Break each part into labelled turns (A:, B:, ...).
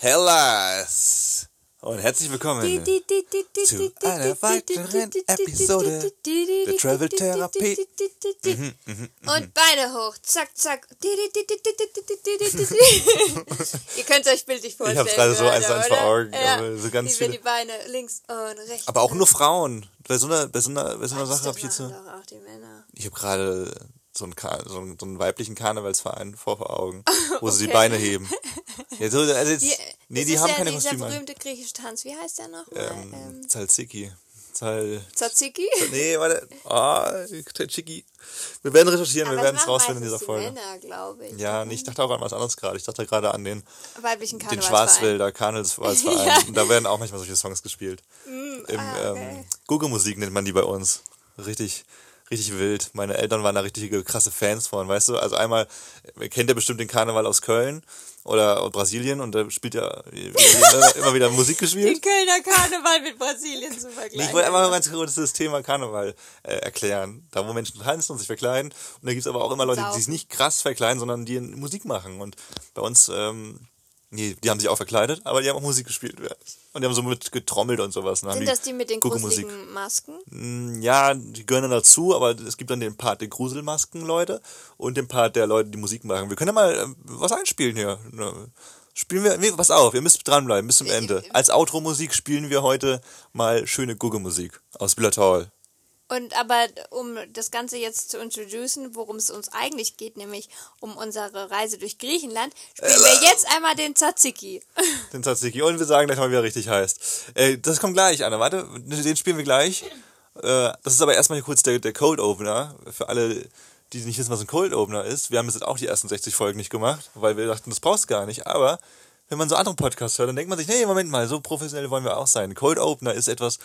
A: Hellas! Und herzlich willkommen zu einer weiteren Episode der Travel Therapie.
B: Mhm, Und Beine hoch, zack, zack. Ihr könnt es euch bildlich vorstellen.
A: Ich hab's gerade so eins zu eins vor Augen,
B: Ja,
A: aber so ganz
B: wie
A: viele-
B: die Beine links und rechts.
A: Aber auch nur Frauen. Bei so einer, bei so einer, bei so einer Sache habe ich jetzt. so-. Ich habe gerade so einen, Ka- so, einen, so einen weiblichen Karnevalsverein vor, vor Augen, wo sie die
B: Okay.
A: Beine heben. Ja, so, also jetzt,
B: Die,
A: nee, die haben
B: ja
A: keine
B: dieser
A: Kostüme. an.
B: berühmte griechische Tanz. Wie heißt der noch? Ähm,
A: Ähm, Zalziki. Zal.
B: Tzatziki?
A: Nee, warte. Ah, Tchiki. Wir werden recherchieren, wir
B: Aber
A: werden
B: das
A: es rausfinden in dieser Folge.
B: Männer, glaube ich.
A: Ja, nee, ich dachte auch an was anderes gerade. Ich dachte gerade an den,
B: Weiblichen
A: den. Schwarzwälder Karnevalsverein.
B: Ja.
A: Und Da werden auch manchmal solche Songs gespielt. Im
B: ah, okay.
A: ähm, Google-Musik nennt man die bei uns. Richtig, richtig wild. Meine Eltern waren da richtige krasse Fans von, weißt du? Also einmal, ihr kennt ja bestimmt den Karneval aus Köln oder Brasilien und da spielt ja immer- wieder Musik
B: Den
A: gespielt.
B: Kölner Karneval mit Brasilien zu vergleichen.
A: Ich wollte einfach mal ganz kurz das Thema Karneval äh, erklären. Da, wo Menschen tanzen und sich verkleiden. Und da gibt's aber auch immer Leute, die sich nicht krass verkleiden, sondern die Musik machen. Und bei uns, ähm, nee, die haben sich auch verkleidet, aber die haben auch Musik gespielt. ja. Und die haben so mit getrommelt und sowas. Haben
B: Sind das die mit den gruseligen Masken?
A: Mm, Ja, die gehören dann dazu, aber es gibt dann den Part der Gruselmasken-Leute und den Part der Leute, die Musik machen. Wir können ja mal äh, was einspielen hier. Ne, Spielen wir, nee, pass auf, ihr müsst dranbleiben bis zum Ende. Als Outro-Musik spielen wir heute mal schöne Gugge-Musik aus Büllertal.
B: Und aber um das Ganze jetzt zu introducen, worum es uns eigentlich geht, nämlich um unsere Reise durch Griechenland, spielen wir jetzt einmal den Tzatziki.
A: Den Tzatziki. Und wir sagen gleich mal, wie er richtig heißt. Äh, das kommt gleich, Anna. Warte, den spielen wir gleich. Äh, das ist aber erstmal hier kurz der, der Cold Opener. Für alle, die nicht wissen, was ein Cold Opener ist. Wir haben jetzt auch die ersten 60 Folgen nicht gemacht, weil wir dachten, das brauchst gar nicht. Aber wenn man so andere Podcasts hört, dann denkt man sich, nee, Moment mal, so professionell wollen wir auch sein. Cold Opener ist etwas,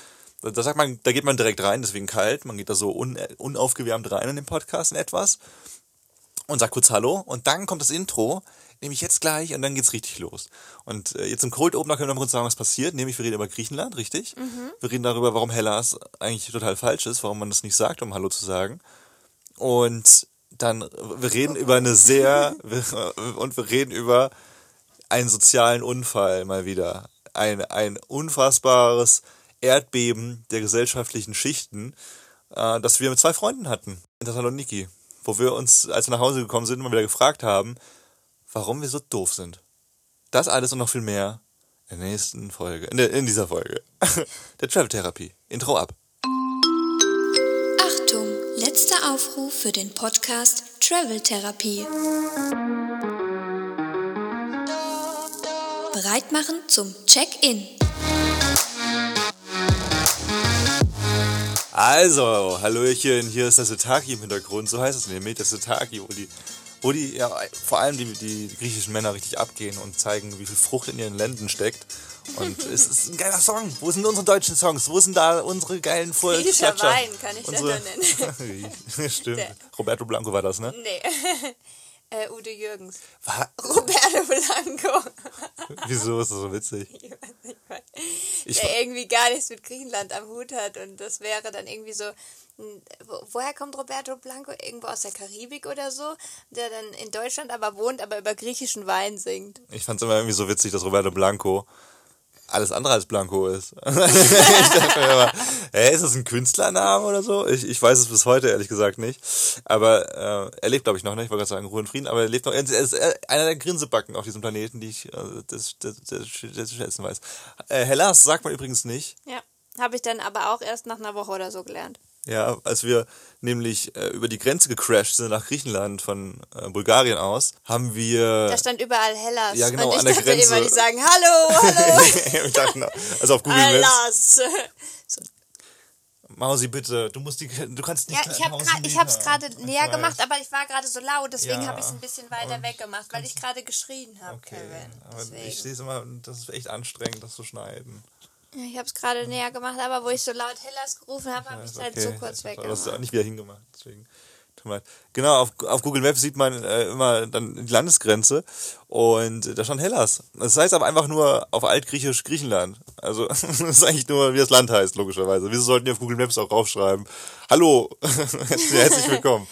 A: da sagt man, da geht man direkt rein, deswegen kalt. Man geht da so un, unaufgewärmt rein in den Podcast in etwas und sagt kurz Hallo und dann kommt das Intro, nämlich jetzt gleich und dann geht's richtig los. Und äh, jetzt im Cold Opener können wir mal kurz sagen, was passiert, nämlich wir reden über Griechenland, richtig? Wir reden darüber, warum Hellas eigentlich total falsch ist, warum man das nicht sagt, um Hallo zu sagen. Und dann, wir reden über eine sehr, und wir reden über einen sozialen Unfall mal wieder. Ein, ein unfassbares Erdbeben der gesellschaftlichen Schichten, äh, das wir mit zwei Freunden hatten in Thessaloniki, wo wir uns, als wir nach Hause gekommen sind, mal wieder gefragt haben, warum wir so doof sind. Das alles und noch viel mehr in der nächsten Folge, in, der, in dieser Folge. der Travel Therapie. Intro ab.
C: Achtung, letzter Aufruf für den Podcast Travel Therapie. Bereit machen zum Check-in.
A: Also, Hallöchen, hier ist das Setaki im Hintergrund, so heißt es nämlich, das Setaki, wo die, wo die, ja, vor allem die, die griechischen Männer richtig abgehen und zeigen, wie viel Frucht in ihren Lenden steckt. Und es ist ein geiler Song. Wo sind unsere deutschen Songs? Wo sind da unsere geilen
B: Griechischer
A: Volksklatscher?
B: Wein, kann ich das
A: unsere...
B: nur
A: Stimmt.
B: Der-
A: Roberto Blanco war das, ne?
B: Nee. äh, Udo Jürgens.
A: Wa-
B: Roberto Blanco.
A: Wieso ist das so witzig?
B: Ich weiß nicht, weil
A: Ich
B: der irgendwie gar nichts mit Griechenland am Hut hat und das wäre dann irgendwie so. Woher kommt Roberto Blanco? Irgendwo aus der Karibik oder so, der dann in Deutschland aber wohnt, aber über griechischen Wein singt.
A: Ich fand es immer irgendwie so witzig, dass Roberto Blanco alles andere als Blanco ist. ich dachte mir immer, hä, ist das ein Künstlername oder so? Ich, ich weiß es bis heute ehrlich gesagt nicht. Aber äh, er lebt, glaube ich, noch nicht. Ich wollte gerade sagen, Ruhe und Frieden. Aber er lebt noch. Er ist einer der Grinsebacken auf diesem Planeten, die ich äh, das, das, das, das zu schätzen weiß. Äh, Hellas sagt man übrigens nicht.
B: Ja. Habe ich dann aber auch erst nach einer Woche oder so gelernt.
A: Ja, als wir nämlich äh, über die Grenze gecrashed sind nach Griechenland von äh, Bulgarien aus, haben wir...
B: Da stand überall Hellas.
A: Ja, genau,
B: und ich
A: an der
B: dachte
A: Grenze.
B: immer, die sagen Hallo, hallo,
A: ich dachte, noch- also auf Google Maps.
B: Hellas.
A: Mausi, bitte, du musst die, du kannst nicht.
B: Ja, ich habe ich habe es gerade
A: Ich
B: näher gemacht, aber ich war gerade so laut, deswegen
A: Ja.
B: habe ich es ein bisschen weiter weg gemacht, weil ich gerade geschrien habe,
A: Okay,
B: Kevin.
A: aber
B: Deswegen.
A: ich sehe es immer, das ist echt anstrengend, das zu schneiden.
B: Ich habe es gerade näher gemacht, aber wo ich so laut Hellas gerufen habe, habe ich es halt so kurz
A: Du hast auch nicht wieder hingemacht, deswegen. Genau, auf, auf Google Maps sieht man äh, immer dann die Landesgrenze und da stand Hellas. Das heißt aber einfach nur auf Altgriechisch Griechenland. Also das ist eigentlich nur, wie das Land heißt, logischerweise. Wieso sollten die auf Google Maps auch raufschreiben? Hallo, herzlich willkommen.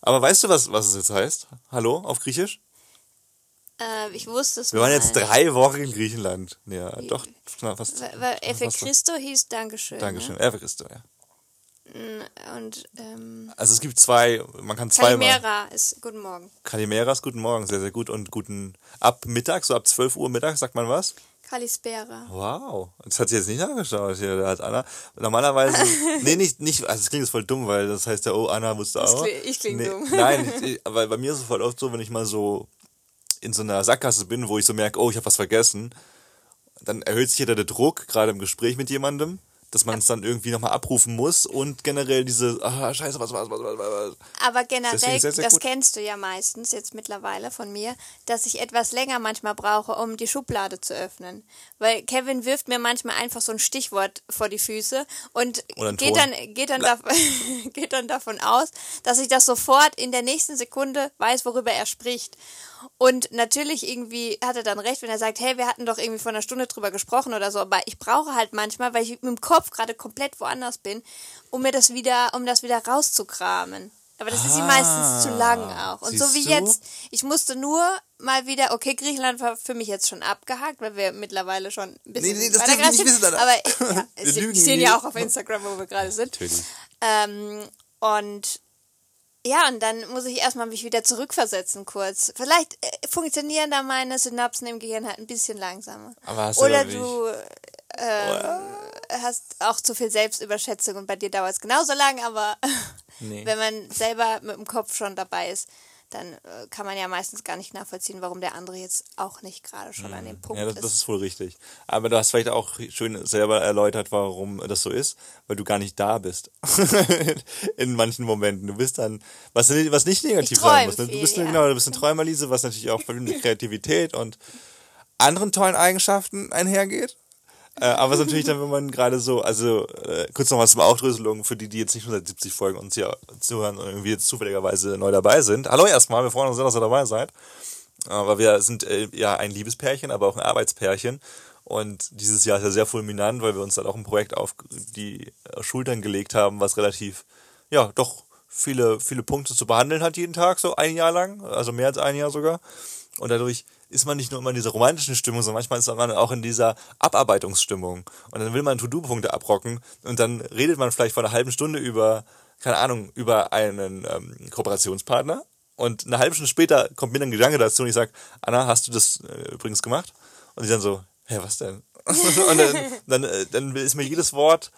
A: Aber weißt du, was, was es jetzt heißt? Hallo auf Griechisch?
B: Äh, ich wusste es
A: Wir waren
B: mal.
A: jetzt drei Wochen in Griechenland. Ja, doch, knapp fast.
B: Weil, Efe Christo hieß Dankeschön.
A: Dankeschön. Eve Christo, ja.
B: Ne? Und ähm,
A: Also es gibt zwei, man kann zweimal.
B: Kalimera ist Guten Morgen.
A: Kalimeras, guten Morgen, sehr, sehr gut. Und guten, ab Mittag, so ab 12 Uhr mittags, sagt man was?
B: Kalispera.
A: Wow, das hat sie jetzt nicht angeschaut hier, da hat Anna. Normalerweise, nee, nicht, nicht, also das klingt jetzt voll dumm, weil das heißt ja, oh, Anna wusste auch.
B: ich kling
A: nee,
B: dumm.
A: Nein, ich, aber bei mir ist es voll oft so, wenn ich mal so in so einer Sackgasse bin, wo ich so merke, oh, ich habe was vergessen, dann erhöht sich ja der Druck, gerade im Gespräch mit jemandem, dass man es dann irgendwie nochmal abrufen muss und generell diese, ah, scheiße, was, was, was, was, was.
B: Aber generell,
A: sehr, sehr
B: das
A: gut.
B: kennst du ja meistens jetzt mittlerweile von mir, dass ich etwas länger manchmal brauche, um die Schublade zu öffnen. Weil Kevin wirft mir manchmal einfach so ein Stichwort vor die Füße und geht
A: Ton.
B: dann, geht, dann dav geht dann davon aus, dass ich das sofort in der nächsten Sekunde weiß, worüber er spricht. Und natürlich irgendwie hat er dann recht, wenn er sagt, hey, wir hatten doch irgendwie vor einer Stunde drüber gesprochen oder so, aber ich brauche halt manchmal, weil ich mit dem Kopf gerade komplett woanders bin, um mir das wieder, um das wieder rauszukramen. Aber das ist ihm meistens zu lang auch. Und so
A: Ah,
B: wie
A: du?
B: jetzt, ich musste nur mal wieder, okay, Griechenland war für mich jetzt schon abgehakt, weil wir mittlerweile schon ein bisschen
A: Nee, nee, das dürfen wir nicht
B: sind.
A: wissen, Alter.
B: Aber ja,
A: Wir
B: Sie, Sie sehen ja auch auf Instagram, wo wir gerade sind.
A: Natürlich.
B: Ähm, und ja, und dann muss ich erstmal mich wieder zurückversetzen kurz. Vielleicht äh, funktionieren da meine Synapsen im Gehirn halt ein bisschen langsamer.
A: Aber hast du
B: Oder du ähm, hast auch zu viel Selbstüberschätzung und bei dir dauert es genauso lang, aber
A: Nee.
B: wenn man selber mit dem Kopf schon dabei ist, dann äh, kann man ja meistens gar nicht nachvollziehen, warum der andere jetzt auch nicht gerade schon an dem Punkt
A: Ja, das,
B: ist.
A: das ist wohl richtig. Aber du hast vielleicht auch schön selber erläutert, warum das so ist, weil du gar nicht da bist. In manchen Momenten. Du bist dann, was, was nicht negativ sein muss. Ne? Du
B: viel,
A: bist
B: ja.
A: genau, du bist eine Träumerliese, was natürlich auch mit Kreativität und anderen tollen Eigenschaften einhergeht. Äh, aber es ist natürlich dann, wenn man gerade so, also äh, kurz noch was zum Aufdröselung für die, die jetzt nicht schon seit 70 Folgen uns hier zuhören und irgendwie jetzt zufälligerweise neu dabei sind. Hallo erstmal, wir freuen uns sehr, dass ihr dabei seid. Aber wir sind äh, ja ein Liebespärchen, aber auch ein Arbeitspärchen. Und dieses Jahr ist ja sehr fulminant, weil wir uns dann auch ein Projekt auf die Schultern gelegt haben, was relativ, ja, doch viele, viele Punkte zu behandeln hat jeden Tag, so ein Jahr lang, also mehr als ein Jahr sogar. Und dadurch ist man nicht nur immer in dieser romantischen Stimmung, sondern manchmal ist man auch in dieser Abarbeitungsstimmung. Und dann will man To-Do-Punkte abrocken und dann redet man vielleicht vor einer halben Stunde über, keine Ahnung, über einen ähm, Kooperationspartner. Und eine halbe Stunde später kommt mir dann ein Gedanke dazu und ich sage, Anna, hast du das äh, übrigens gemacht? Und sie dann so, hä, was denn? und dann, dann, äh, dann ist mir jedes Wort,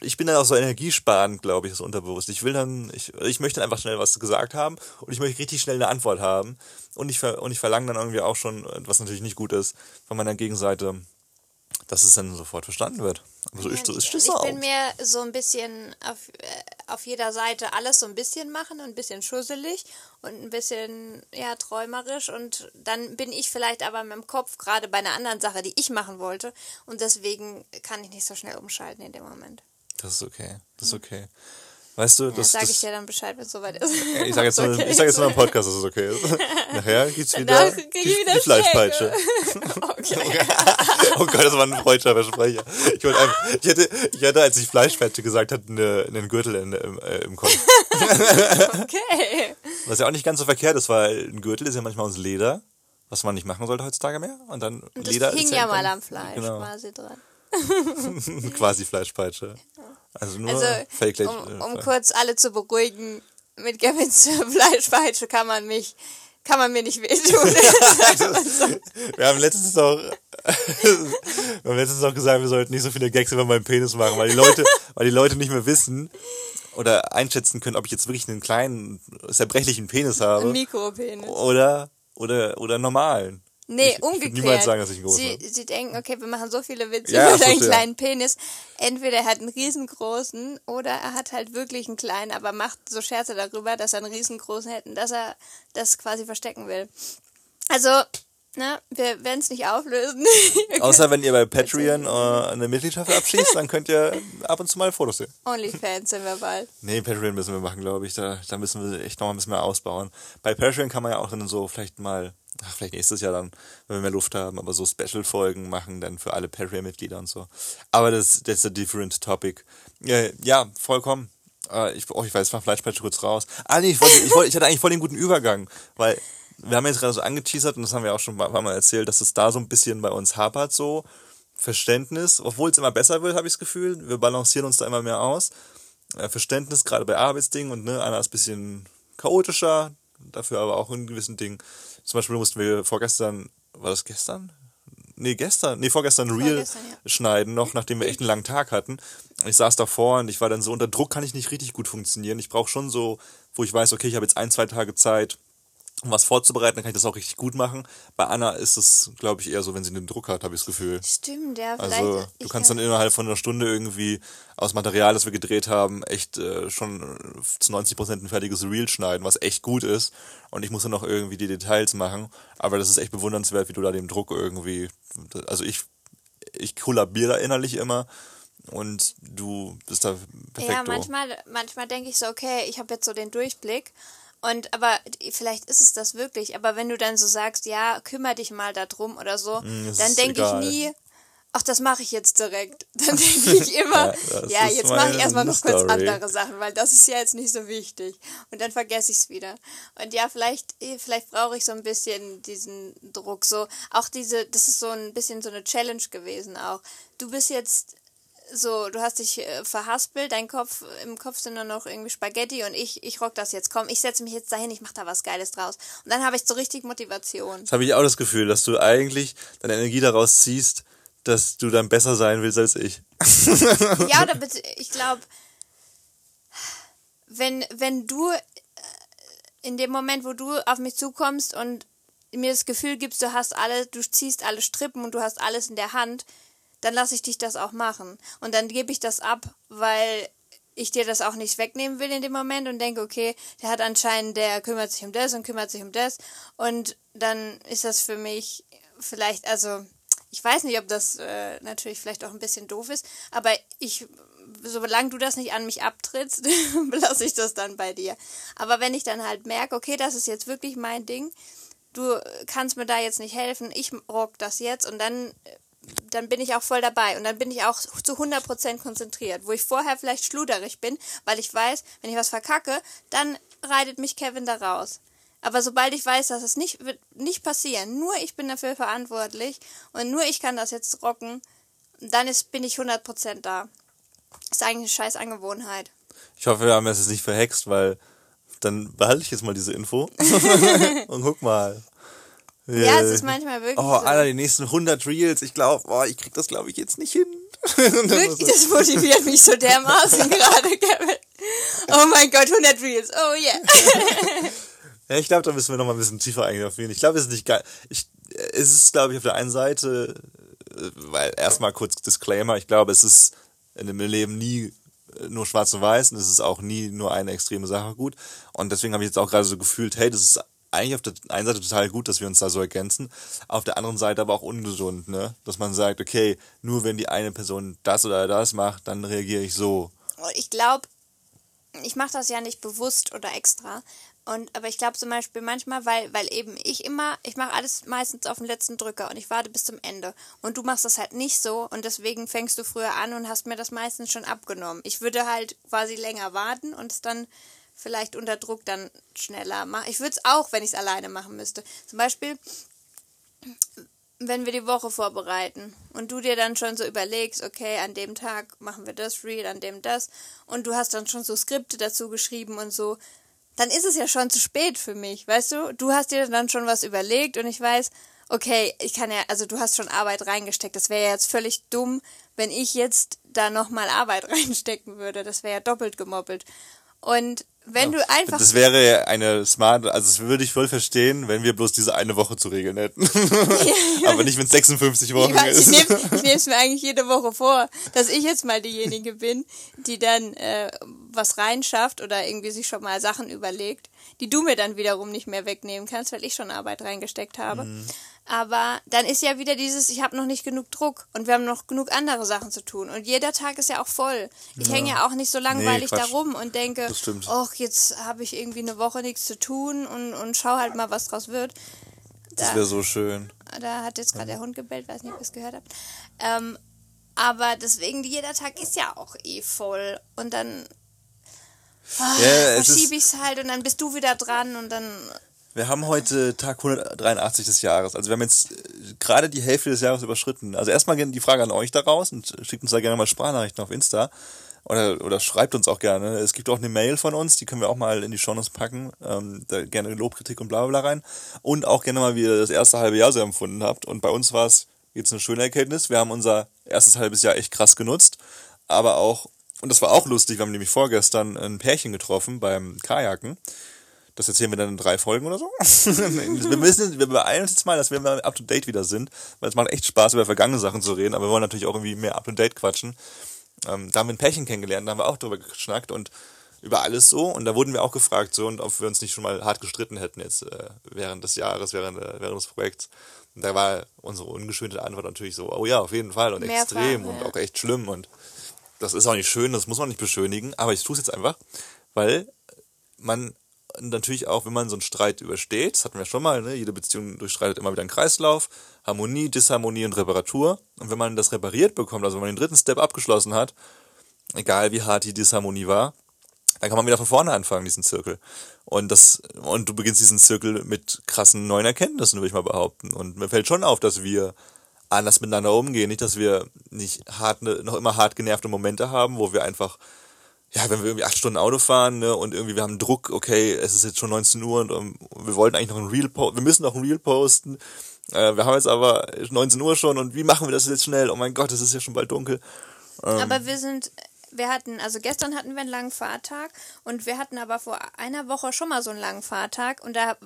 A: ich bin dann auch so energiesparend, glaube ich, das unterbewusst. Ich will dann, ich, ich möchte dann einfach schnell was gesagt haben und ich möchte richtig schnell eine Antwort haben. Und ich, und ich verlange dann irgendwie auch schon, was natürlich nicht gut ist, von meiner Gegenseite, dass es dann sofort verstanden wird. Aber so ist, so ist das
B: ich
A: auch.
B: bin mir so ein bisschen auf, äh, auf jeder Seite alles so ein bisschen machen und ein bisschen schusselig und ein bisschen ja träumerisch und dann bin ich vielleicht aber mit dem Kopf gerade bei einer anderen Sache, die ich machen wollte und deswegen kann ich nicht so schnell umschalten in dem Moment.
A: Das ist okay. Das ist okay. Weißt du,
B: Ja,
A: das,
B: sage ich dir dann Bescheid, wenn es soweit ist.
A: Ich sage jetzt, nur,
B: Okay
A: ich sag jetzt nur im Podcast, dass es okay ist. Nachher gibt's wieder, die,
B: wieder
A: die Fleischpeitsche.
B: Okay.
A: Oh Gott, das war ein freudscher Versprecher. Ich, wollte einfach, ich, hätte, ich hatte, als ich Fleischpeitsche gesagt hatte, eine, einen Gürtel in, im, äh, im Kopf.
B: Okay.
A: Was ja auch nicht ganz so verkehrt ist, weil ein Gürtel ist ja manchmal aus Leder, was man nicht machen sollte heutzutage mehr. Und dann
B: Und das
A: Leder
B: hing
A: ist
B: ja
A: ja
B: mal am Fleisch
A: Genau,
B: quasi dran.
A: quasi Fleischpeitsche. Also nur
B: Also,
A: Fake
B: um, um kurz alle zu beruhigen, mit Gavins Fleischpeitsche kann man mich, kann man mir nicht wehtun.
A: Wir haben letztens doch, wir haben letztens doch gesagt, wir sollten nicht so viele Gags über meinen Penis machen, weil die Leute, weil die Leute nicht mehr wissen oder einschätzen können, ob ich jetzt wirklich einen kleinen, zerbrechlichen Penis habe
B: Ein Mikropenis.
A: oder, oder, oder einen normalen.
B: Nee,
A: ich,
B: umgekehrt.
A: niemals sagen, dass ich einen großen
B: sie, sie denken, okay, wir machen so viele Witze
A: Ja,
B: über deinen
A: ja.
B: kleinen Penis. Entweder er hat einen riesengroßen oder er hat halt wirklich einen kleinen, aber macht so Scherze darüber, dass er einen riesengroßen hätte und dass er das quasi verstecken will. Also, ne, wir werden es nicht auflösen.
A: Außer wenn ihr bei Patreon äh, eine Mitgliedschaft abschließt, dann könnt ihr ab und zu mal Fotos sehen.
B: Onlyfans sind wir bald.
A: Nee, Patreon müssen wir machen, glaube ich. Da, da müssen wir echt noch ein bisschen mehr ausbauen. Bei Patreon kann man ja auch dann so vielleicht mal, ach, vielleicht nächstes Jahr dann, wenn wir mehr Luft haben, aber so Special-Folgen machen dann für alle Patreon-Mitglieder und so. Aber das, das ist a different topic. Äh, ja, vollkommen. Äh, ich, oh, ich weiß, war Fleischpatch kurz raus. Ah, nee, ich, wollte, ich, wollte, ich hatte eigentlich voll den guten Übergang, weil wir haben jetzt gerade so angeteasert und das haben wir auch schon ein paar Mal erzählt, dass es da so ein bisschen bei uns hapert, so Verständnis, obwohl es immer besser wird, habe ich das Gefühl. Wir balancieren uns da immer mehr aus. Äh, Verständnis, gerade bei Arbeitsdingen und ne, einer ist ein bisschen chaotischer, dafür aber auch in gewissen Dingen. Zum Beispiel mussten wir vorgestern, war das gestern? Nee, gestern, nee, vorgestern
B: Vorgestern, ja.
A: schneiden, noch nachdem wir echt einen langen Tag hatten. Ich saß davor und ich war dann so, unter Druck kann ich nicht richtig gut funktionieren. Ich brauche schon so, wo ich weiß, okay, ich habe jetzt ein, zwei Tage Zeit, um was vorzubereiten, dann kann ich das auch richtig gut machen. Bei Anna ist es, glaube ich, eher so, wenn sie einen Druck hat, habe ich das Gefühl.
B: Stimmt, ja, vielleicht.
A: Also du kannst dann innerhalb von einer Stunde irgendwie aus Material, das wir gedreht haben, echt äh, schon äh, zu 90 Prozent ein fertiges Reel schneiden, was echt gut ist. Und ich muss dann noch irgendwie die Details machen. Aber das ist echt bewundernswert, wie du da dem Druck irgendwie. Also ich, ich kollabiere da innerlich immer und du bist da perfekt.
B: Ja, manchmal, manchmal denke ich so, okay, ich habe jetzt so den Durchblick. Und aber vielleicht ist es das wirklich. Aber wenn du dann so sagst, ja, kümmere dich mal darum oder so,
A: Mm, es
B: dann denke ich nie, ach, das mache ich jetzt direkt. Dann denke ich immer,
A: Ja, das
B: ja, jetzt mache ich erstmal noch kurz andere Sachen, weil das ist ja jetzt nicht so wichtig. Und dann vergesse ich es wieder. Und ja, vielleicht, vielleicht brauche ich so ein bisschen diesen Druck. So, auch diese, das ist so ein bisschen so eine Challenge gewesen auch. Du bist jetzt so, du hast dich äh, verhaspelt, dein Kopf, im Kopf sind nur noch irgendwie Spaghetti und ich, ich rock das jetzt. Komm, ich setze mich jetzt dahin, ich mache da was Geiles draus. Und dann habe ich so richtig Motivation.
A: Das habe ich auch das Gefühl, dass du eigentlich deine Energie daraus ziehst, dass du dann besser sein willst als ich.
B: Ja, oder bitte, ich glaube, wenn, wenn du äh, in dem Moment, wo du auf mich zukommst und mir das Gefühl gibst, du hast alle, du ziehst alle Strippen und du hast alles in der Hand, dann lasse ich dich das auch machen. Und dann gebe ich das ab, weil ich dir das auch nicht wegnehmen will in dem Moment und denke, okay, der hat anscheinend, der kümmert sich um das und kümmert sich um das. Und dann ist das für mich vielleicht, also ich weiß nicht, ob das äh, natürlich vielleicht auch ein bisschen doof ist, aber ich, solange du das nicht an mich abtrittst, belasse ich das dann bei dir. Aber wenn ich dann halt merke, okay, das ist jetzt wirklich mein Ding, du kannst mir da jetzt nicht helfen, ich rock das jetzt und dann, dann bin ich auch voll dabei und dann bin ich auch zu 100% konzentriert, wo ich vorher vielleicht schluderig bin, weil ich weiß, wenn ich was verkacke, dann reitet mich Kevin da raus. Aber sobald ich weiß, dass es nicht wird nicht passieren, nur ich bin dafür verantwortlich und nur ich kann das jetzt rocken, dann ist, bin ich 100% da. Ist eigentlich eine scheiß Angewohnheit.
A: Ich hoffe, wir haben es jetzt nicht verhext, weil dann behalte ich jetzt mal diese Info und guck mal.
B: Ja, es
A: Äh,
B: ist manchmal wirklich
A: Oh,
B: so.
A: Alter, die nächsten 100 Reels, ich glaube, oh, ich krieg das glaube ich jetzt nicht hin.
B: Wirklich, das motiviert mich so dermaßen gerade, Kevin. Oh mein Gott, 100 Reels. Oh yeah.
A: ja, ich glaube, da müssen wir noch mal ein bisschen tiefer eingehen auf. Ich glaube, es ist nicht geil. Ich, es ist, glaube ich, auf der einen Seite, äh, weil erstmal kurz Disclaimer, ich glaube, es ist in dem Leben nie äh, nur schwarz und weiß und es ist auch nie nur eine extreme Sache gut. Und deswegen habe ich jetzt auch gerade so gefühlt, hey, das ist eigentlich auf der einen Seite total gut, dass wir uns da so ergänzen, auf der anderen Seite aber auch ungesund, ne? Dass man sagt, okay, nur wenn die eine Person das oder das macht, dann reagiere ich so.
B: Und ich glaube, ich mache das ja nicht bewusst oder extra. Und, aber ich glaube zum Beispiel manchmal, weil, weil eben ich immer, ich mache alles meistens auf den letzten Drücker und ich warte bis zum Ende. Und du machst das halt nicht so und deswegen fängst du früher an und hast mir das meistens schon abgenommen. Ich würde halt quasi länger warten und es dann vielleicht unter Druck dann schneller machen. Ich würde es auch, wenn ich es alleine machen müsste. Zum Beispiel, wenn wir die Woche vorbereiten und du dir dann schon so überlegst, okay, an dem Tag machen wir das Reel, an dem das und du hast dann schon so Skripte dazu geschrieben und so, dann ist es ja schon zu spät für mich, weißt du? Du hast dir dann schon was überlegt und ich weiß, okay, ich kann ja, also du hast schon Arbeit reingesteckt. Das wäre ja jetzt völlig dumm, wenn ich jetzt da nochmal Arbeit reinstecken würde. Das wäre ja doppelt gemoppelt. Und wenn du einfach
A: Das wäre ja eine smart, also das würde ich voll verstehen, wenn wir bloß diese eine Woche zu regeln hätten. Aber nicht, wenn es 56 Wochen
B: Ich, weiß, ich
A: ist.
B: nehme ich nehm's mir eigentlich jede Woche vor, dass ich jetzt mal diejenige bin, die dann äh, was reinschafft oder irgendwie sich schon mal Sachen überlegt, die du mir dann wiederum nicht mehr wegnehmen kannst, weil ich schon Arbeit reingesteckt habe.
A: Mhm.
B: Aber dann ist ja wieder dieses, ich habe noch nicht genug Druck und wir haben noch genug andere Sachen zu tun. Und jeder Tag ist ja auch voll. Ich hänge ja auch nicht so langweilig da
A: Quatsch.
B: rum und denke,
A: Das stimmt.
B: Ach, jetzt habe ich irgendwie eine Woche nichts zu tun und, und schau halt mal, was draus wird.
A: Das wäre so schön.
B: Da hat jetzt gerade der Hund gebellt, weiß nicht, ob ihr es gehört habt. Ähm, aber deswegen, jeder Tag ist ja auch eh voll. Und dann ah,
A: Ja,
B: verschiebe ich es halt und dann bist du wieder dran und dann.
A: Wir haben heute Tag 183 des Jahres. Also wir haben jetzt äh, gerade die Hälfte des Jahres überschritten. Also erstmal die Frage an euch daraus und schickt uns da gerne mal Sprachnachrichten auf Insta. Oder, oder schreibt uns auch gerne. Es gibt auch eine Mail von uns, die können wir auch mal in die Shownotes packen. Ähm, da gerne Lobkritik und bla bla rein. Und auch gerne mal, wie ihr das erste halbe Jahr so empfunden habt. Und bei uns war es jetzt eine schöne Erkenntnis. Wir haben unser erstes halbes Jahr echt krass genutzt. Aber auch, und das war auch lustig, wir haben nämlich vorgestern ein Pärchen getroffen beim Kajaken. Das erzählen wir dann in drei Folgen oder so. wir müssen, wir beeilen uns jetzt mal, dass wir mal up to date wieder sind, weil es macht echt Spaß, über vergangene Sachen zu reden, aber wir wollen natürlich auch irgendwie mehr up to date quatschen. Ähm, da haben wir ein Pärchen kennengelernt, da haben wir auch drüber geschnackt und über alles so. Und da wurden wir auch gefragt, so, und ob wir uns nicht schon mal hart gestritten hätten jetzt äh, während des Jahres, während, äh, während des Projekts. Und da war unsere ungeschönte Antwort natürlich so, oh ja, auf jeden Fall und
B: Mehrfach,
A: extrem
B: ja.
A: und auch echt schlimm und das ist auch nicht schön, das muss man nicht beschönigen, aber ich tue es jetzt einfach, weil man natürlich auch, wenn man so einen Streit übersteht, das hatten wir schon mal, ne, jede Beziehung durchstreitet immer wieder einen Kreislauf, Harmonie, Disharmonie und Reparatur. Und wenn man das repariert bekommt, also wenn man den dritten Step abgeschlossen hat, egal wie hart die Disharmonie war, dann kann man wieder von vorne anfangen, diesen Zirkel. Und das, und du beginnst diesen Zirkel mit krassen neuen Erkenntnissen, würde ich mal behaupten. Und mir fällt schon auf, dass wir anders miteinander umgehen. Nicht, dass wir nicht hart, noch immer hart genervte Momente haben, wo wir einfach, ja, wenn wir irgendwie acht Stunden Auto fahren, ne, und irgendwie wir haben Druck, okay, es ist jetzt schon 19 Uhr und um, wir wollten eigentlich noch ein Reel posten, wir müssen noch ein Reel posten. Äh, wir haben jetzt aber 19 Uhr schon und wie machen wir das jetzt schnell? Oh mein Gott, es ist ja schon bald dunkel. Ähm,
B: Aber wir sind, wir hatten, also gestern hatten wir einen langen Fahrtag und wir hatten aber vor einer Woche schon mal so einen langen Fahrtag und da,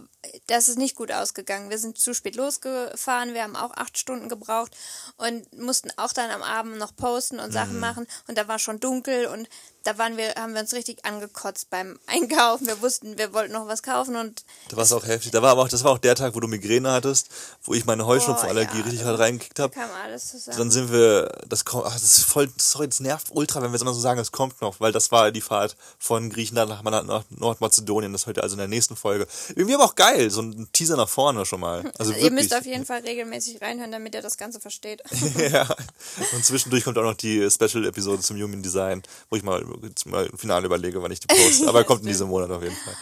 B: das ist nicht gut ausgegangen. Wir sind zu spät losgefahren, wir haben auch acht Stunden gebraucht und mussten auch dann am Abend noch posten und
A: Mhm.
B: Sachen machen und da war schon dunkel und da waren wir, haben wir uns richtig angekotzt beim Einkaufen. Wir wussten, wir wollten noch was kaufen und
A: Da war es auch heftig. Da war aber auch, das war auch der Tag, wo du Migräne hattest, wo ich meine Heuschnupfenallergie
B: ja,
A: richtig hart reingekickt habe.
B: kam alles zusammen.
A: Dann sind wir, das kommt, ach, das ist voll, sorry, das nervt ultra, wenn wir es immer so sagen, es kommt noch, weil das war die Fahrt von Griechenland nach, nach Nordmazedonien, das ist heute also in der nächsten Folge. Irgendwie aber auch geil, so ein Teaser nach vorne schon mal. Also
B: Ihr müsst auf jeden Fall regelmäßig reinhören, damit ihr das Ganze versteht.
A: ja. Und zwischendurch kommt auch noch die Special-Episode zum Human Design, wo ich mal, jetzt mal im Finale überlege, wann ich die poste. Aber kommt in diesem Monat auf jeden Fall.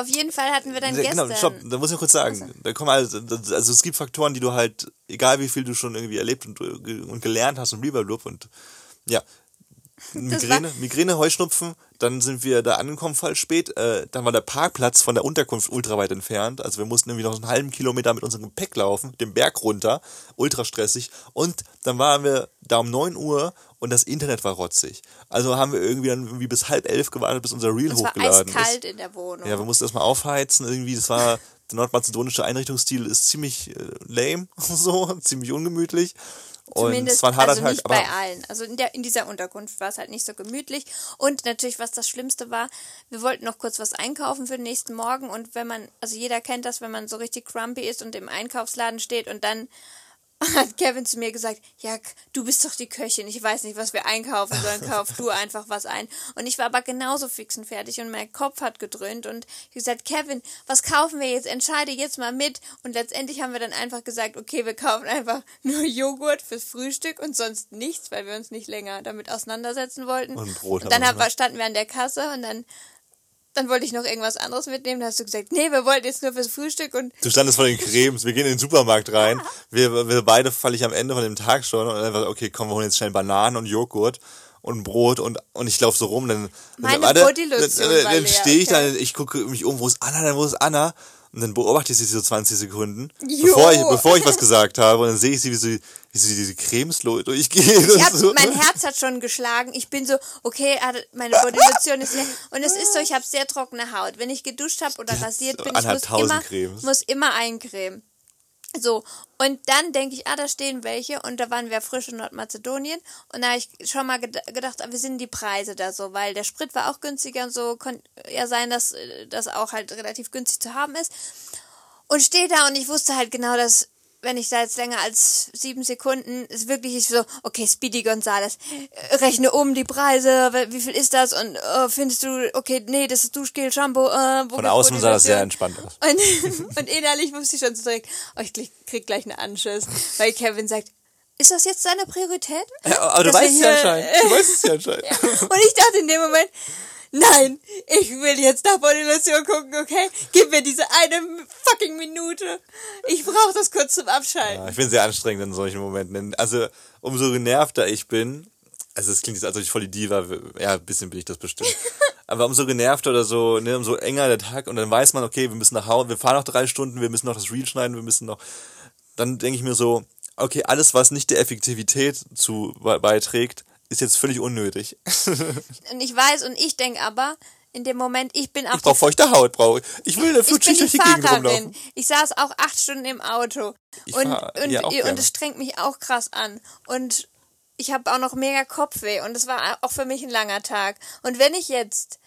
B: Auf jeden Fall hatten wir dann
A: Ja,
B: gestern.
A: Genau, stopp, da muss ich kurz sagen. Da kommen also, also es gibt Faktoren, die du halt, egal wie viel du schon irgendwie erlebt und, und gelernt hast und blablabla und ja. Migräne, Migräne, Heuschnupfen, dann sind wir da angekommen voll spät. Äh, dann war der Parkplatz von der Unterkunft ultra weit entfernt. Also wir mussten irgendwie noch einen halben Kilometer mit unserem Gepäck laufen, den Berg runter, ultra stressig. Und dann waren wir da um 9 Uhr und das Internet war rotzig. Also haben wir irgendwie dann irgendwie bis halb elf gewartet, bis unser Reel
B: es war
A: hochgeladen ist.
B: eiskalt in der Wohnung.
A: Ja, wir mussten erstmal aufheizen, irgendwie, das war, der nordmazedonische Einrichtungsstil ist ziemlich äh, lame, so, ziemlich ungemütlich. Und
B: Zumindest
A: harter
B: also
A: Tag,
B: nicht bei allen. Also in, der, in dieser Unterkunft war es halt nicht so gemütlich. Und natürlich, was das Schlimmste war, wir wollten noch kurz was einkaufen für den nächsten Morgen. Und wenn man, also jeder kennt das, wenn man so richtig crumpy ist und im Einkaufsladen steht und dann hat Kevin zu mir gesagt, ja, du bist doch die Köchin, ich weiß nicht, was wir einkaufen sollen, kauf du einfach was ein. Und ich war aber genauso fix und fertig und mein Kopf hat gedröhnt und ich gesagt, Kevin, was kaufen wir jetzt? Entscheide jetzt mal mit. Und letztendlich haben wir dann einfach gesagt, okay, wir kaufen einfach nur Joghurt fürs Frühstück und sonst nichts, weil wir uns nicht länger damit auseinandersetzen wollten.
A: Und Brot
B: Und dann
A: haben
B: standen wir an der Kasse und dann dann wollte ich noch irgendwas anderes mitnehmen. Da hast du gesagt, nee, wir wollten jetzt nur fürs Frühstück und
A: du standest vor den Cremes, wir gehen in den Supermarkt rein, wir, wir beide falle ich am Ende von dem Tag schon und einfach, okay, komm, wir holen jetzt schnell Bananen und Joghurt und Brot und, und ich laufe so rum, dann,
B: Meine
A: dann,
B: Bodylotion
A: dann, dann
B: leer,
A: stehe ich
B: okay.
A: dann, ich gucke mich um, wo ist Anna, dann wo ist Anna? Und dann beobachte ich sie so 20 Sekunden,
B: Jo.
A: bevor ich, bevor ich was gesagt habe. Und dann sehe ich sie, wie sie, wie sie diese Cremes durchgeht.
B: Ich hab,
A: so.
B: mein Herz hat schon geschlagen. Ich bin so, okay, meine Bodylotion ist leer. Und es ist so, ich habe sehr trockene Haut. Wenn ich geduscht habe oder rasiert bin, ich muss immer,
A: Cremes.
B: muss immer eincremen. So, und dann denke ich, ah, da stehen welche. Und da waren wir frisch in Nordmazedonien. Und da habe ich schon mal ged gedacht, ah, wie sind die Preise da so? Weil der Sprit war auch günstiger und so. Konnte ja sein, dass äh, das auch halt relativ günstig zu haben ist. Und stehe da und ich wusste halt genau, dass wenn ich da jetzt länger als sieben Sekunden, ist wirklich ich so, okay, Speedy Gonzales, äh, rechne um die Preise, wie viel ist das und äh, findest du, okay, nee, das ist Duschgel, Shampoo, äh, wo
A: Von außen sah das sehr entspannt aus.
B: Und, und innerlich wusste ich schon so direkt, oh, ich krieg, krieg gleich einen Anschiss, weil Kevin sagt, ist das jetzt deine Priorität?
A: Ja, aber du weißt es ja anscheinend. Du weißt es ja anscheinend.
B: Und ich dachte in dem Moment, nein, ich will jetzt nach Bodylotion gucken, okay? Gib mir diese eine fucking Minute. Ich brauche das kurz zum Abschalten.
A: Ja, ich bin sehr anstrengend in solchen Momenten. Also, umso genervter ich bin, also es klingt jetzt, als ob ich voll die Diva, ja, ein bisschen bin ich das bestimmt. Aber umso genervter oder so, ne, umso enger der Tag und dann weiß man, okay, wir müssen nach Hause, wir fahren noch drei Stunden, wir müssen noch das Reel schneiden, wir müssen noch, dann denke ich mir so, okay, alles, was nicht der Effektivität zu beiträgt, ist jetzt völlig unnötig.
B: und ich weiß, und ich denke aber, in dem Moment, ich bin auch.
A: Ich brauche feuchte Haut, brauche ich. Ich will flutschig durch die Gegend rumlaufen.
B: Ich saß auch acht Stunden im Auto. Ich und, fahr, und, ja, und es strengt mich auch krass an. Und ich habe auch noch mega Kopfweh. Und es war auch für mich ein langer Tag. Und wenn ich jetzt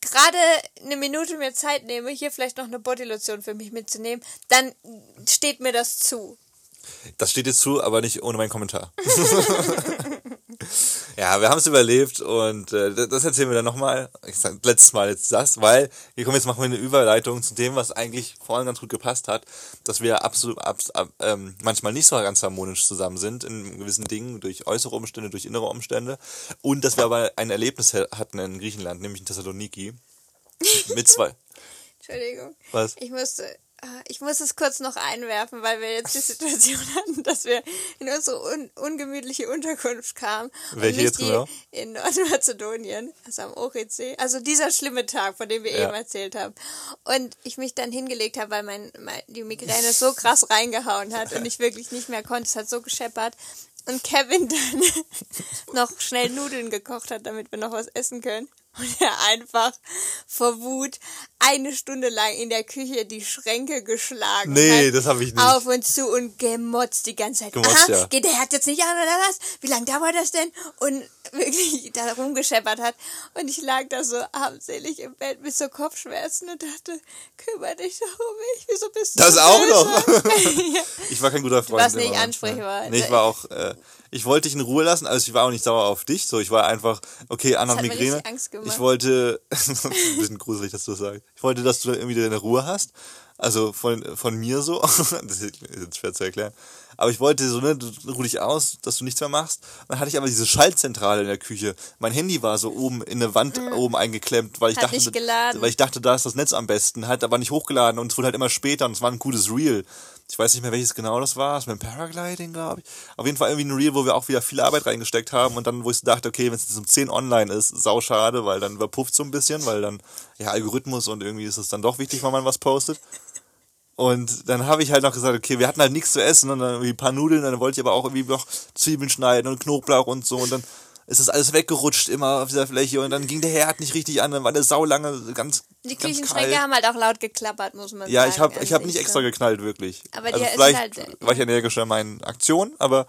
B: gerade eine Minute mir Zeit nehme, hier vielleicht noch eine Bodylotion für mich mitzunehmen, dann steht mir das zu.
A: Das steht jetzt zu, aber nicht ohne meinen Kommentar. ja, wir haben es überlebt und äh, das erzählen wir dann nochmal. Ich sag letztes Mal jetzt das, weil hier kommen jetzt machen wir eine Überleitung zu dem, was eigentlich vorhin ganz gut gepasst hat, dass wir absolut ab, ab, ähm, manchmal nicht so ganz harmonisch zusammen sind in gewissen Dingen durch äußere Umstände, durch innere Umstände und dass wir aber ein Erlebnis hatten in Griechenland, nämlich in Thessaloniki mit zwei.
B: Entschuldigung.
A: Was?
B: Ich musste ich muss es kurz noch einwerfen, weil wir jetzt die Situation hatten, dass wir in unsere un ungemütliche Unterkunft kamen.
A: Welche jetzt genau?
B: In Nordmazedonien, also am OEC. Also dieser schlimme Tag, von dem wir ja. eben erzählt haben. Und ich mich dann hingelegt habe, weil mein, mein, die Migräne so krass reingehauen hat und ich wirklich nicht mehr konnte. Es hat so gescheppert. Und Kevin dann noch schnell Nudeln gekocht hat, damit wir noch was essen können und er einfach vor Wut eine Stunde lang in der Küche die Schränke geschlagen
A: nee, hat. das habe ich nicht.
B: Auf und zu und gemotzt die ganze Zeit.
A: Gemotzt, Aha, ja.
B: geht der Herz jetzt nicht an oder was? Wie lange dauert das denn? Und wirklich da rumgescheppert hat. Und ich lag da so armselig im Bett mit so Kopfschmerzen und dachte, kümmere dich doch um mich. Wieso bist du
A: Das auch noch? ich war kein guter Freund.
B: Du warst nicht ansprechbar.
A: Nee, ich war auch... Äh, ich wollte dich in Ruhe lassen, also ich war auch nicht sauer auf dich, so ich war einfach, okay, Anna hat Migräne.
B: Angst gemacht.
A: Ich wollte, ein bisschen gruselig, dass du das sagst. Ich wollte, dass du irgendwie deine Ruhe hast. Also von, von mir so. das ist jetzt schwer zu erklären. Aber ich wollte so, ne, du ruh dich aus, dass du nichts mehr machst. Und dann hatte ich aber diese Schaltzentrale in der Küche. Mein Handy war so oben in eine Wand mhm. oben eingeklemmt, weil ich
B: hat
A: dachte, weil ich dachte, da ist das Netz am besten. Hat aber nicht hochgeladen und es wurde halt immer später und es war ein gutes Reel. Ich weiß nicht mehr, welches genau das war. Das mit dem Paragliding, glaube ich. Auf jeden Fall irgendwie ein Reel, wo wir auch wieder viel Arbeit reingesteckt haben und dann, wo ich dachte, okay, wenn es jetzt um 10 online ist, sau schade, weil dann überpufft so ein bisschen, weil dann, ja, Algorithmus und irgendwie ist es dann doch wichtig, wenn man was postet. Und dann habe ich halt noch gesagt, okay, wir hatten halt nichts zu essen und dann irgendwie ein paar Nudeln, dann wollte ich aber auch irgendwie noch Zwiebeln schneiden und Knoblauch und so und dann ist das alles weggerutscht immer auf dieser Fläche und dann ging der Herd nicht richtig an, dann war der saulange ganz
B: Die Küchenschränke haben halt auch laut geklappert, muss man
A: ja,
B: sagen.
A: Ja, ich habe ich hab nicht extra geknallt, wirklich.
B: Aber
A: also
B: die
A: vielleicht
B: halt,
A: war ich energisch in meinen Aktionen, aber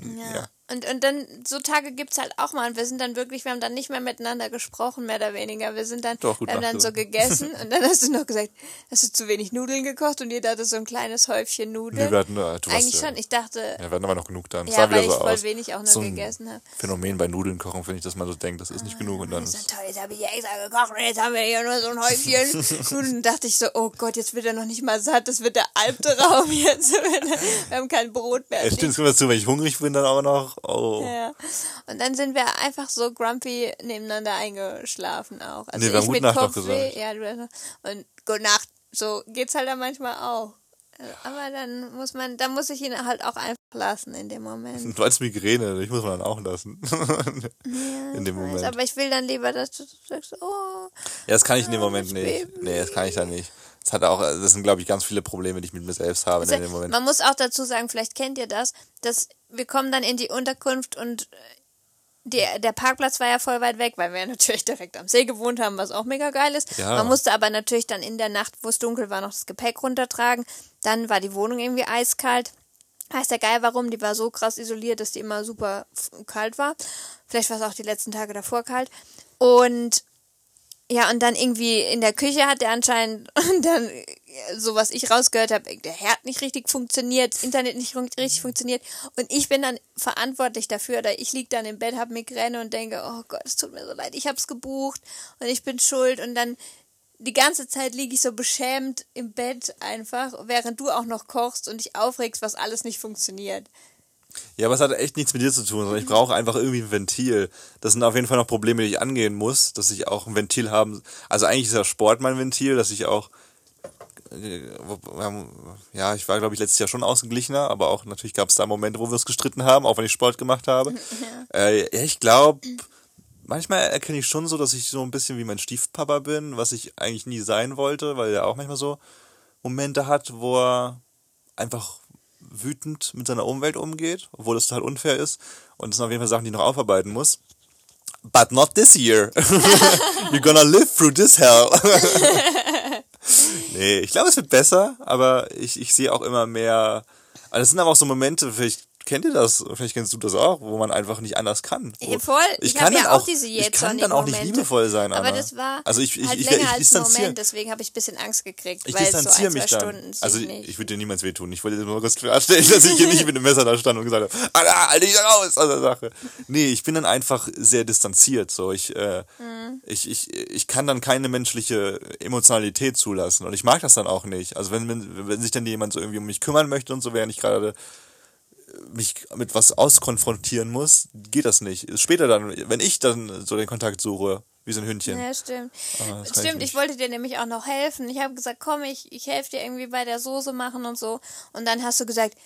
A: ja. ja.
B: Und, und dann, so Tage gibt's halt auch mal. Und wir sind dann wirklich, wir haben dann nicht mehr miteinander gesprochen, mehr oder weniger. Wir sind dann,
A: Doch,
B: wir haben dann so gegessen und dann hast du noch gesagt, hast du zu wenig Nudeln gekocht und jeder hatte so ein kleines Häufchen Nudeln.
A: Nee, wir hatten, äh, du
B: Eigentlich schon. Ich dachte.
A: Ja, wir hatten aber noch genug dann.
B: Ja, weil ich so voll aus. wenig auch nur
A: so
B: gegessen habe.
A: Phänomen bei Nudeln kochen, finde ich, dass man so denkt, das ist nicht genug und dann.
B: Das ist toll, jetzt habe ich extra gekocht und jetzt haben wir hier nur so ein Häufchen Nudeln. dachte ich so, oh Gott, jetzt wird er noch nicht mal satt, das wird der Albtraum jetzt. wir haben kein Brot mehr.
A: Ja, stimmt, es zu, wenn ich hungrig bin, dann auch noch. Oh.
B: Ja. Und dann sind wir einfach so grumpy nebeneinander eingeschlafen auch. Also
A: nee, wir haben gute Nacht Kopfweh, gesagt.
B: Ja, du und gute Nacht. So geht's halt dann manchmal auch. Aber dann muss man, dann muss ich ihn halt auch einfach lassen in dem Moment.
A: Du hast Migräne, ich muss man dann auch lassen.
B: ja,
A: in dem Moment.
B: aber ich will dann lieber, dass du sagst, oh.
A: Ja, das kann ich in dem Moment nicht. Nee, das kann ich dann nicht. Das hat auch, das sind, glaube ich, ganz viele Probleme, die ich mit mir selbst habe also, in dem Moment.
B: Man muss auch dazu sagen, vielleicht kennt ihr das, dass wir kommen dann in die Unterkunft und die, der Parkplatz war ja voll weit weg, weil wir ja natürlich direkt am See gewohnt haben, was auch mega geil ist.
A: Ja.
B: Man musste aber natürlich dann in der Nacht, wo es dunkel war, noch das Gepäck runtertragen. Dann war die Wohnung irgendwie eiskalt. Heißt ja geil, warum? Die war so krass isoliert, dass die immer super kalt war. Vielleicht war es auch die letzten Tage davor kalt. Und ja, und dann irgendwie in der Küche hat der anscheinend, und dann, so was ich rausgehört habe, der Herd nicht richtig funktioniert, das Internet nicht richtig funktioniert. Und ich bin dann verantwortlich dafür, oder ich liege dann im Bett, habe Migräne und denke, oh Gott, es tut mir so leid, ich habe es gebucht und ich bin schuld. Und dann die ganze Zeit liege ich so beschämt im Bett einfach, während du auch noch kochst und dich aufregst, was alles nicht funktioniert.
A: Ja, aber es hat echt nichts mit dir zu tun, sondern ich brauche einfach irgendwie ein Ventil. Das sind auf jeden Fall noch Probleme, die ich angehen muss, dass ich auch ein Ventil haben. Also eigentlich ist ja Sport mein Ventil, dass ich auch äh, ja, ich war, glaube ich, letztes Jahr schon ausgeglichener, aber auch natürlich gab es da Momente, wo wir uns gestritten haben, auch wenn ich Sport gemacht habe. Ja. Äh, ich glaube, manchmal erkenne ich schon so, dass ich so ein bisschen wie mein Stiefpapa bin, was ich eigentlich nie sein wollte, weil er auch manchmal so Momente hat, wo er einfach wütend mit seiner Umwelt umgeht, obwohl das total unfair ist. Und das sind auf jeden Fall Sachen, die ich noch aufarbeiten muss. But not this year. You're gonna live through this hell. nee, ich glaube, es wird besser, aber ich, ich sehe auch immer mehr. Also das sind aber auch so Momente, vielleicht kennt ihr das? Vielleicht kennst du das auch, wo man einfach nicht anders kann.
B: Wo voll. Ich, ich kann ja auch, diese Ich kann dann auch nicht liebevoll sein, Anna. Aber das war
A: also ich, ich,
B: halt
A: ich,
B: länger ich, ich, als Moment, deswegen habe ich ein bisschen Angst gekriegt.
A: Ich distanziere so mich dann. Stunden also ich, ich würde dir niemals wehtun. Ich wollte dir nur kurz klarstellen, dass ich hier nicht mit dem Messer da stand und gesagt habe, Anna, halt dich raus aus der Sache. Nee, ich bin dann einfach sehr distanziert. So, ich, äh, mhm. ich, ich, ich kann dann keine menschliche Emotionalität zulassen. Und ich mag das dann auch nicht. Also wenn, wenn, wenn sich dann jemand so irgendwie um mich kümmern möchte und so, während ich gerade mich mit was auskonfrontieren muss, geht das nicht. Später dann, wenn ich dann so den Kontakt suche, wie so ein Hündchen.
B: Ja, stimmt. Ah, stimmt, ich, ich, wollte dir nämlich auch noch helfen. Ich habe gesagt, komm, ich, ich helfe dir irgendwie bei der Soße machen und so. Und dann hast du gesagt,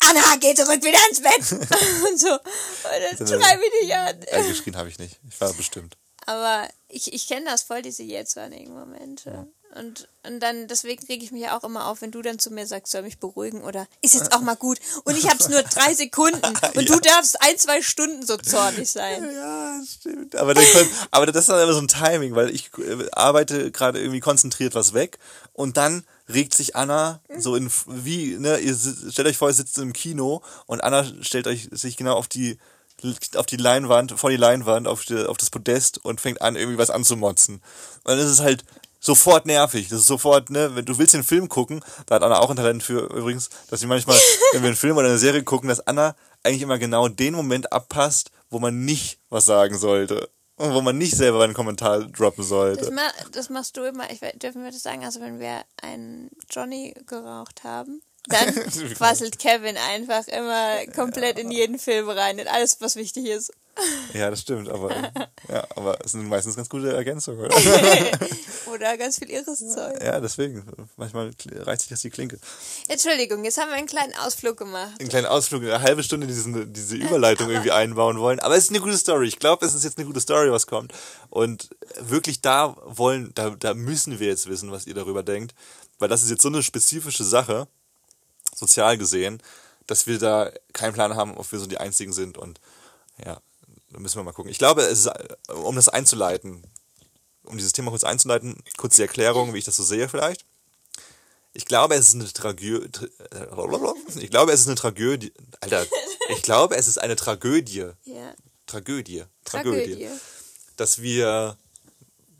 B: Anna, geh zurück wieder ins Bett. und so. Und dann schreibe ich dich an.
A: Ja, geschrien habe ich nicht. Ich war bestimmt.
B: Aber ich, ich kenne das voll, diese jetztwanigen Momente. Ja. Und, und dann, deswegen rege ich mich ja auch immer auf, wenn du dann zu mir sagst, soll mich beruhigen oder ist jetzt auch mal gut. Und ich habe es nur drei Sekunden und ja. du darfst ein, zwei Stunden so zornig sein.
A: Ja, stimmt. Aber, dann, aber das ist dann immer so ein Timing, weil ich äh, arbeite gerade irgendwie konzentriert was weg und dann regt sich Anna so in, wie, ne, ihr stellt euch vor, ihr sitzt im Kino und Anna stellt euch sich genau auf die auf die Leinwand, vor die Leinwand, auf, die, auf das Podest und fängt an, irgendwie was anzumotzen. Und dann ist es halt sofort nervig. Das ist sofort, ne, wenn du willst den Film gucken, da hat Anna auch ein Talent für übrigens, dass sie manchmal, wenn wir einen Film oder eine Serie gucken, dass Anna eigentlich immer genau den Moment abpasst, wo man nicht was sagen sollte. Und wo man nicht selber einen Kommentar droppen sollte.
B: Das, ma das machst du immer, ich dürfen wir das sagen, also wenn wir einen Johnny geraucht haben, dann quasselt Kevin einfach immer komplett in jeden Film rein, in alles, was wichtig ist.
A: Ja, das stimmt, aber, ja, aber es sind meistens ganz gute Ergänzungen, oder?
B: oder ganz viel irres Zeug.
A: Ja, deswegen. Manchmal reicht sich das die Klinke.
B: Entschuldigung, jetzt haben wir einen kleinen Ausflug gemacht.
A: Einen kleinen Ausflug, eine halbe Stunde diesen, diese Überleitung irgendwie einbauen wollen. Aber es ist eine gute Story. Ich glaube, es ist jetzt eine gute Story, was kommt. Und wirklich da wollen, da, da müssen wir jetzt wissen, was ihr darüber denkt. Weil das ist jetzt so eine spezifische Sache, sozial gesehen, dass wir da keinen Plan haben, ob wir so die Einzigen sind. Und ja, da müssen wir mal gucken. Ich glaube, es ist, um das einzuleiten, um dieses Thema kurz einzuleiten, kurz die Erklärung, wie ich das so sehe vielleicht. Ich glaube, es ist eine Tragödie. Ich glaube, es ist eine Tragödie. Alter, ich glaube, es ist eine Tragödie.
B: Ja.
A: Tragödie. Tragödie. Dass wir,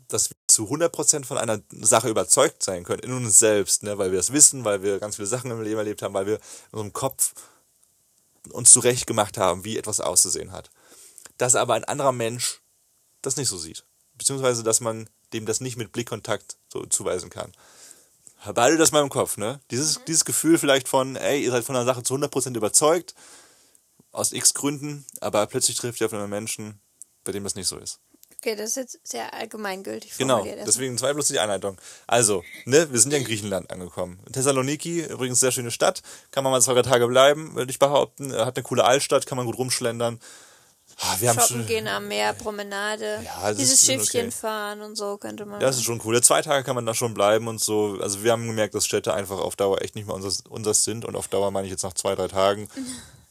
A: dass wir zu 100% von einer Sache überzeugt sein können, in uns selbst, ne? weil wir das wissen, weil wir ganz viele Sachen im Leben erlebt haben, weil wir in unserem Kopf uns zurecht gemacht haben, wie etwas auszusehen hat dass aber ein anderer Mensch das nicht so sieht. Beziehungsweise, dass man dem das nicht mit Blickkontakt so zuweisen kann. Beide das mal im Kopf, ne? Dieses, mhm. dieses Gefühl vielleicht von, ey, ihr seid von einer Sache zu 100% überzeugt, aus x Gründen, aber plötzlich trifft ihr auf einen Menschen, bei dem das nicht so ist.
B: Okay, das ist jetzt sehr allgemeingültig.
A: Genau, deswegen zwei plus die Einleitung. Also, ne, wir sind ja in Griechenland angekommen. Thessaloniki, übrigens sehr schöne Stadt, kann man mal zwei, drei Tage bleiben, würde ich behaupten. Hat eine coole Altstadt, kann man gut rumschlendern.
B: Ah, wir Shoppen schon, gehen am Meer, Promenade, ja, dieses Schiffchen okay. fahren und so könnte man.
A: Ja, das ist schon cool. Zwei Tage kann man da schon bleiben und so. Also wir haben gemerkt, dass Städte einfach auf Dauer echt nicht mehr unseres, unseres sind und auf Dauer meine ich jetzt nach zwei, drei Tagen.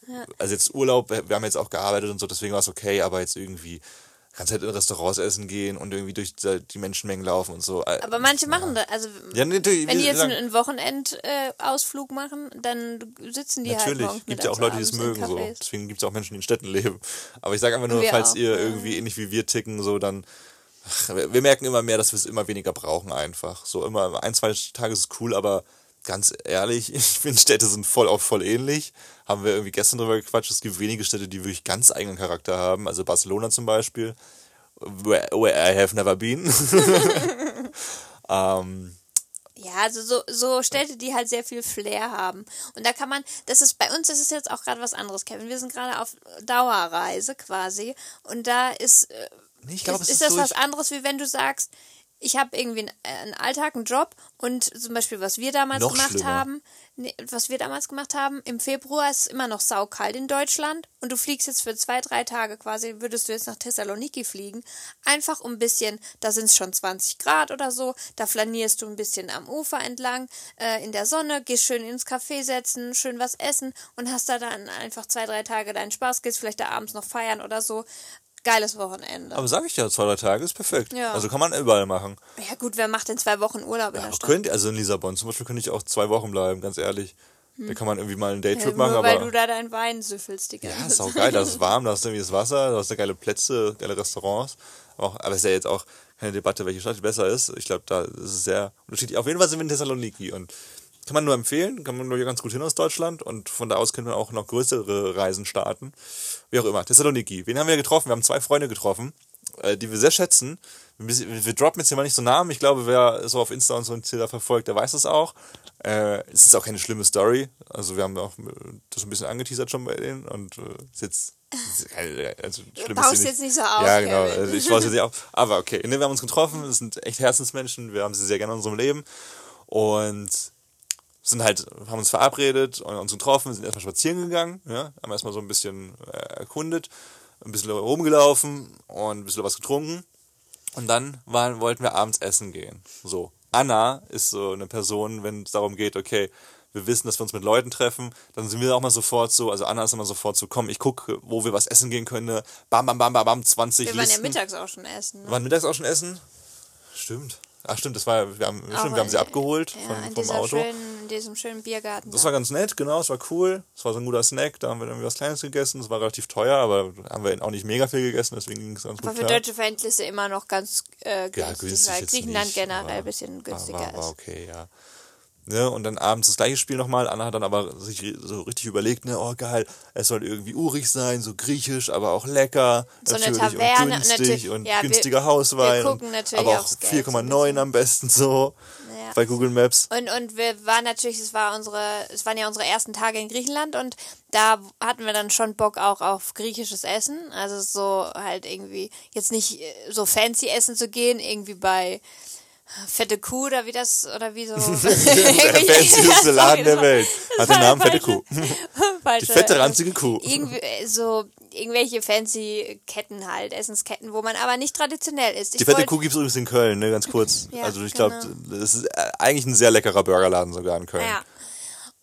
A: Ja. Also jetzt Urlaub, wir haben jetzt auch gearbeitet und so, deswegen war es okay, aber jetzt irgendwie kannst halt in Restaurants essen gehen und irgendwie durch die Menschenmengen laufen und so.
B: Aber manche machen das. Also, ja, nee, wenn die jetzt einen Wochenendausflug äh, machen, dann sitzen die
A: halt Natürlich, halt gibt ja auch Leute, die es mögen. So. Deswegen gibt es auch Menschen, die in Städten leben. Aber ich sage einfach nur, wir falls auch, ihr ja. irgendwie ähnlich wie wir ticken, so dann. Ach, wir merken immer mehr, dass wir es immer weniger brauchen einfach. So immer ein, zwei Tage ist cool, aber ganz ehrlich, ich finde Städte sind voll auch voll ähnlich. Haben wir irgendwie gestern drüber gequatscht. Es gibt wenige Städte, die wirklich ganz eigenen Charakter haben. Also Barcelona zum Beispiel, where, where I have never been. ähm,
B: Ja, also so, so Städte, die halt sehr viel Flair haben. Und da kann man, das ist bei uns ist es jetzt auch gerade was anderes, Kevin. Wir sind gerade auf Dauerreise quasi. Und da ist, äh,
A: Nee, ich glaub,
B: ist, ist
A: ist
B: das was
A: durch.
B: anderes, wie wenn du sagst, ich habe irgendwie einen, äh, einen Alltag, einen Job und zum Beispiel, was wir damals
A: Noch
B: gemacht
A: schlimmer.
B: haben, nee, was wir damals gemacht haben, im Februar ist es immer noch saukalt in Deutschland und du fliegst jetzt für zwei, drei Tage quasi, würdest du jetzt nach Thessaloniki fliegen, einfach um ein bisschen, da sind es schon 20 Grad oder so, da flanierst du ein bisschen am Ufer entlang, äh, in der Sonne, gehst schön ins Café setzen, schön was essen und hast da dann einfach zwei, drei Tage deinen Spaß, gehst vielleicht da abends noch feiern oder so. Geiles Wochenende.
A: Aber sag ich ja, zwei, drei Tage ist perfekt.
B: Ja.
A: Also kann man überall machen.
B: Ja gut, wer macht denn zwei Wochen Urlaub in
A: Ja,
B: der Stadt?
A: könnt, also in Lissabon zum Beispiel könnte ich auch zwei Wochen bleiben, ganz ehrlich. Da kann man irgendwie mal einen
B: Hm. Ja,
A: Daytrip
B: nur
A: machen,
B: weil
A: aber.
B: du da deinen Wein süffelst die ganze
A: Ja, ist auch geil, da ist warm, da hast du irgendwie das Wasser, da hast du geile Plätze, geile Restaurants. Auch, aber es ist ja jetzt auch keine Debatte, welche Stadt besser ist. Ich glaube, da ist es sehr unterschiedlich. Auf jeden Fall sind wir in Thessaloniki und kann man nur empfehlen, kann man nur ganz gut hin aus Deutschland und von da aus können wir auch noch größere Reisen starten. Wie auch immer. Thessaloniki. Wen haben wir getroffen? Wir haben zwei Freunde getroffen, äh, die wir sehr schätzen. Wir, droppen jetzt hier mal nicht so Namen. Ich glaube, wer so auf Insta und so ein verfolgt, der weiß es auch. Äh, es ist auch keine schlimme Story. Also wir haben auch äh, das ein bisschen angeteasert schon bei denen und äh, ist jetzt also schlimm
B: baust jetzt nicht so aus,
A: Ja, genau. Also ich weiß jetzt nicht auf. Aber okay, wir haben uns getroffen. Das sind echt Herzensmenschen. Wir haben sie sehr gerne in unserem Leben und sind halt, haben uns verabredet und uns getroffen, sind erstmal spazieren gegangen, ja, haben erstmal so ein bisschen äh, erkundet, ein bisschen rumgelaufen und ein bisschen was getrunken. Und dann waren, wollten wir abends essen gehen. So. Anna ist so eine Person, wenn es darum geht, okay, wir wissen, dass wir uns mit Leuten treffen, dann sind wir auch mal sofort so, also Anna ist immer sofort so, komm, ich gucke, wo wir was essen gehen können. Bam, bam, bam, bam, bam, 20
B: Wir waren ja mittags auch schon essen. Ne?
A: Wir waren mittags auch schon essen? Stimmt. Ach stimmt, das war, wir haben, stimmt, wir haben sie abgeholt
B: ja,
A: von, vom Auto.
B: Schönen, in diesem schönen Biergarten.
A: Das
B: da.
A: war ganz nett, genau, es war cool. Es war so ein guter Snack, da haben wir dann was Kleines gegessen. Es war relativ teuer, aber haben wir auch nicht mega viel gegessen, deswegen ging es ganz
B: aber
A: gut
B: für
A: klar.
B: deutsche Verhältnisse immer noch ganz äh, günstig,
A: ja, günstig
B: Griechenland
A: nicht,
B: generell
A: aber
B: ein bisschen günstiger
A: war, war, war
B: ist.
A: okay, ja. Ne, und dann abends das gleiche Spiel nochmal. Anna hat dann aber sich so richtig überlegt, ne, oh geil, es soll irgendwie urig sein, so griechisch, aber auch lecker.
B: So eine
A: natürlich
B: Taverne,
A: und günstig
B: natürlich-
A: und
B: ja, wir-
A: günstiger Hauswein.
B: wir gucken natürlich
A: aber auch
B: aufs Geld so ein
A: 4,9 am besten so
B: Ja.
A: bei Google Maps.
B: Und, und wir waren natürlich, es war unsere, es waren ja unsere ersten Tage in Griechenland und da hatten wir dann schon Bock auch auf griechisches Essen. Also so halt irgendwie, jetzt nicht so fancy essen zu gehen, irgendwie bei Fette Kuh oder wie das, oder wie so.
A: Der fancyste Laden der Welt. Hat den Namen Fette Kuh.
B: Die
A: Die fette, ranzige Kuh.
B: Irgendwie äh, so irgendwelche fancy Ketten halt, Essensketten, wo man aber nicht traditionell ist.
A: Die
B: Ich
A: fette
B: wollt-
A: Kuh gibt's übrigens in Köln, ne, ganz kurz.
B: Ja,
A: also ich glaube,
B: genau.
A: das ist äh, eigentlich ein sehr leckerer Burgerladen sogar in Köln.
B: Ja.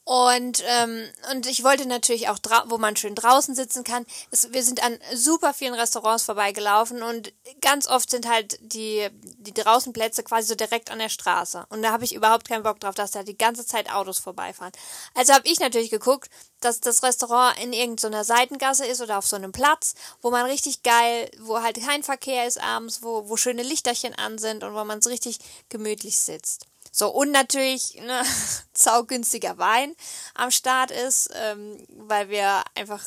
B: Und, ähm, und ich wollte natürlich auch, wo man schön draußen sitzen kann. Es, wir sind an super vielen Restaurants vorbeigelaufen und ganz oft sind halt die, die Draußenplätze quasi so direkt an der Straße. Und da habe ich überhaupt keinen Bock drauf, dass da die ganze Zeit Autos vorbeifahren. Also habe ich natürlich geguckt, dass das Restaurant in irgendeiner Seitengasse ist oder auf so einem Platz, wo man richtig geil, wo halt kein Verkehr ist abends, wo, wo schöne Lichterchen an sind und wo man so richtig gemütlich sitzt. So, und natürlich ne, saugünstiger Wein am Start ist, ähm, weil wir einfach.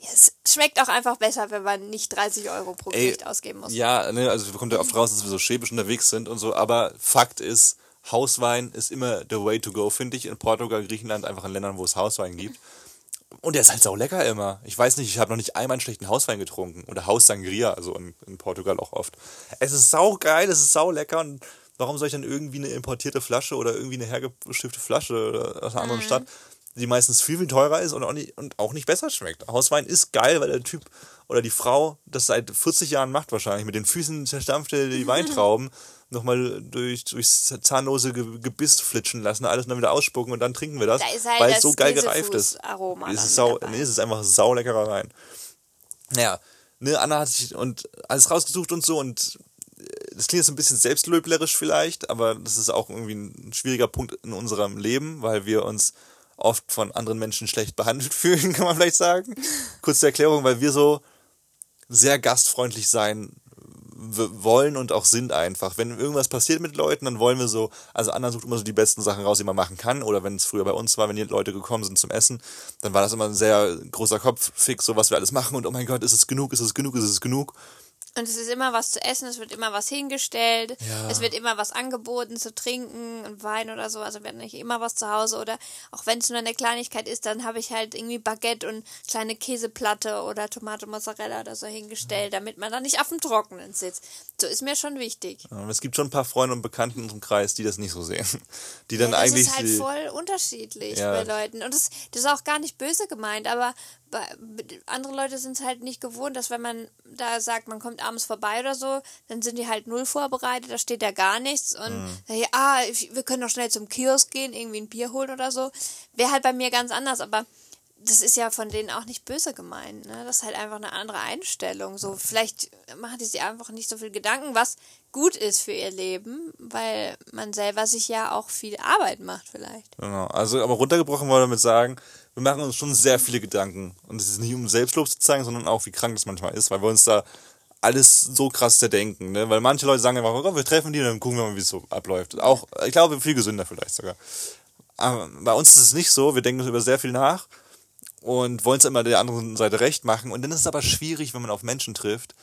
B: Ja, es schmeckt auch einfach besser, wenn man nicht 30 Euro pro Gericht ausgeben muss.
A: Ja, ne, also kommt ja oft raus, dass wir so schäbisch unterwegs sind und so, aber Fakt ist, Hauswein ist immer the way to go, finde ich. In Portugal, Griechenland, einfach in Ländern, wo es Hauswein gibt. Und der ist halt sau lecker immer. Ich weiß nicht, ich habe noch nicht einmal einen schlechten Hauswein getrunken. Oder Haussangria, also in, in Portugal auch oft. Es ist sau geil, es ist sau lecker und warum soll ich dann irgendwie eine importierte Flasche oder irgendwie eine hergeschiffte Flasche aus einer anderen Stadt, die meistens viel, viel teurer ist und auch, nicht, und auch nicht besser schmeckt. Hauswein ist geil, weil der Typ oder die Frau das seit 40 Jahren macht wahrscheinlich. Mit den Füßen zerstampft er die Weintrauben, nochmal durch, durchs zahnlose Ge- Gebiss flitschen lassen, alles dann wieder ausspucken und dann trinken wir das,
B: Da halt
A: weil es so geil gereift ist. Es
B: dann
A: ist, sau,
B: dabei.
A: nee, es ist einfach sau leckerer Wein. Naja, ne, Anna hat sich und alles rausgesucht und so und das klingt jetzt ein bisschen selbstlöblerisch vielleicht, aber das ist auch irgendwie ein schwieriger Punkt in unserem Leben, weil wir uns oft von anderen Menschen schlecht behandelt fühlen, kann man vielleicht sagen. Kurze Erklärung, weil wir so sehr gastfreundlich sein wollen und auch sind einfach. Wenn irgendwas passiert mit Leuten, dann wollen wir so, also Anna sucht immer so die besten Sachen raus, die man machen kann. Oder wenn es früher bei uns war, wenn die Leute gekommen sind zum Essen, dann war das immer ein sehr großer Kopffix, so was wir alles machen und oh mein Gott, ist es genug, ist es genug, ist es genug.
B: Und es ist immer was zu essen, es wird immer was hingestellt,
A: Ja.
B: es wird immer was angeboten zu trinken und Wein oder so. Also wir haben nicht immer was zu Hause oder auch wenn es nur eine Kleinigkeit ist, dann habe ich halt irgendwie Baguette und kleine Käseplatte oder Tomate Mozzarella oder so hingestellt, damit man da nicht auf dem Trockenen sitzt. So ist mir schon wichtig.
A: Ja, Es gibt schon ein paar Freunde und Bekannte in unserem Kreis, die das nicht so sehen. Die dann
B: Ja, das
A: eigentlich.
B: ist halt voll unterschiedlich
A: Ja.
B: bei Leuten. Und das, das ist auch gar nicht böse gemeint, aber andere Leute sind es halt nicht gewohnt, dass wenn man da sagt, man kommt abends vorbei oder so, dann sind die halt null vorbereitet, da steht da gar nichts und
A: Mhm.
B: ja, ah, wir können doch schnell zum Kiosk gehen, irgendwie ein Bier holen oder so. Wäre halt bei mir ganz anders, aber das ist ja von denen auch nicht böse gemeint. Ne? Das ist halt einfach eine andere Einstellung. So, vielleicht machen die sich einfach nicht so viel Gedanken, was gut ist für ihr Leben, weil man selber sich ja auch viel Arbeit macht, vielleicht.
A: Genau. Also, aber runtergebrochen wollen wir damit sagen, wir machen uns schon sehr viele Gedanken. Und es ist nicht um Selbstlob zu zeigen, sondern auch, wie krank das manchmal ist, weil wir uns da alles so krass zerdenken. Ne? Weil manche Leute sagen einfach, oh, wir treffen die und dann gucken wir mal, wie es so abläuft. Auch, ich glaube, viel gesünder vielleicht sogar. Aber bei uns ist es nicht so. Wir denken über sehr viel nach und wollen es immer der anderen Seite recht machen. Und dann ist es aber schwierig, wenn man auf Menschen trifft,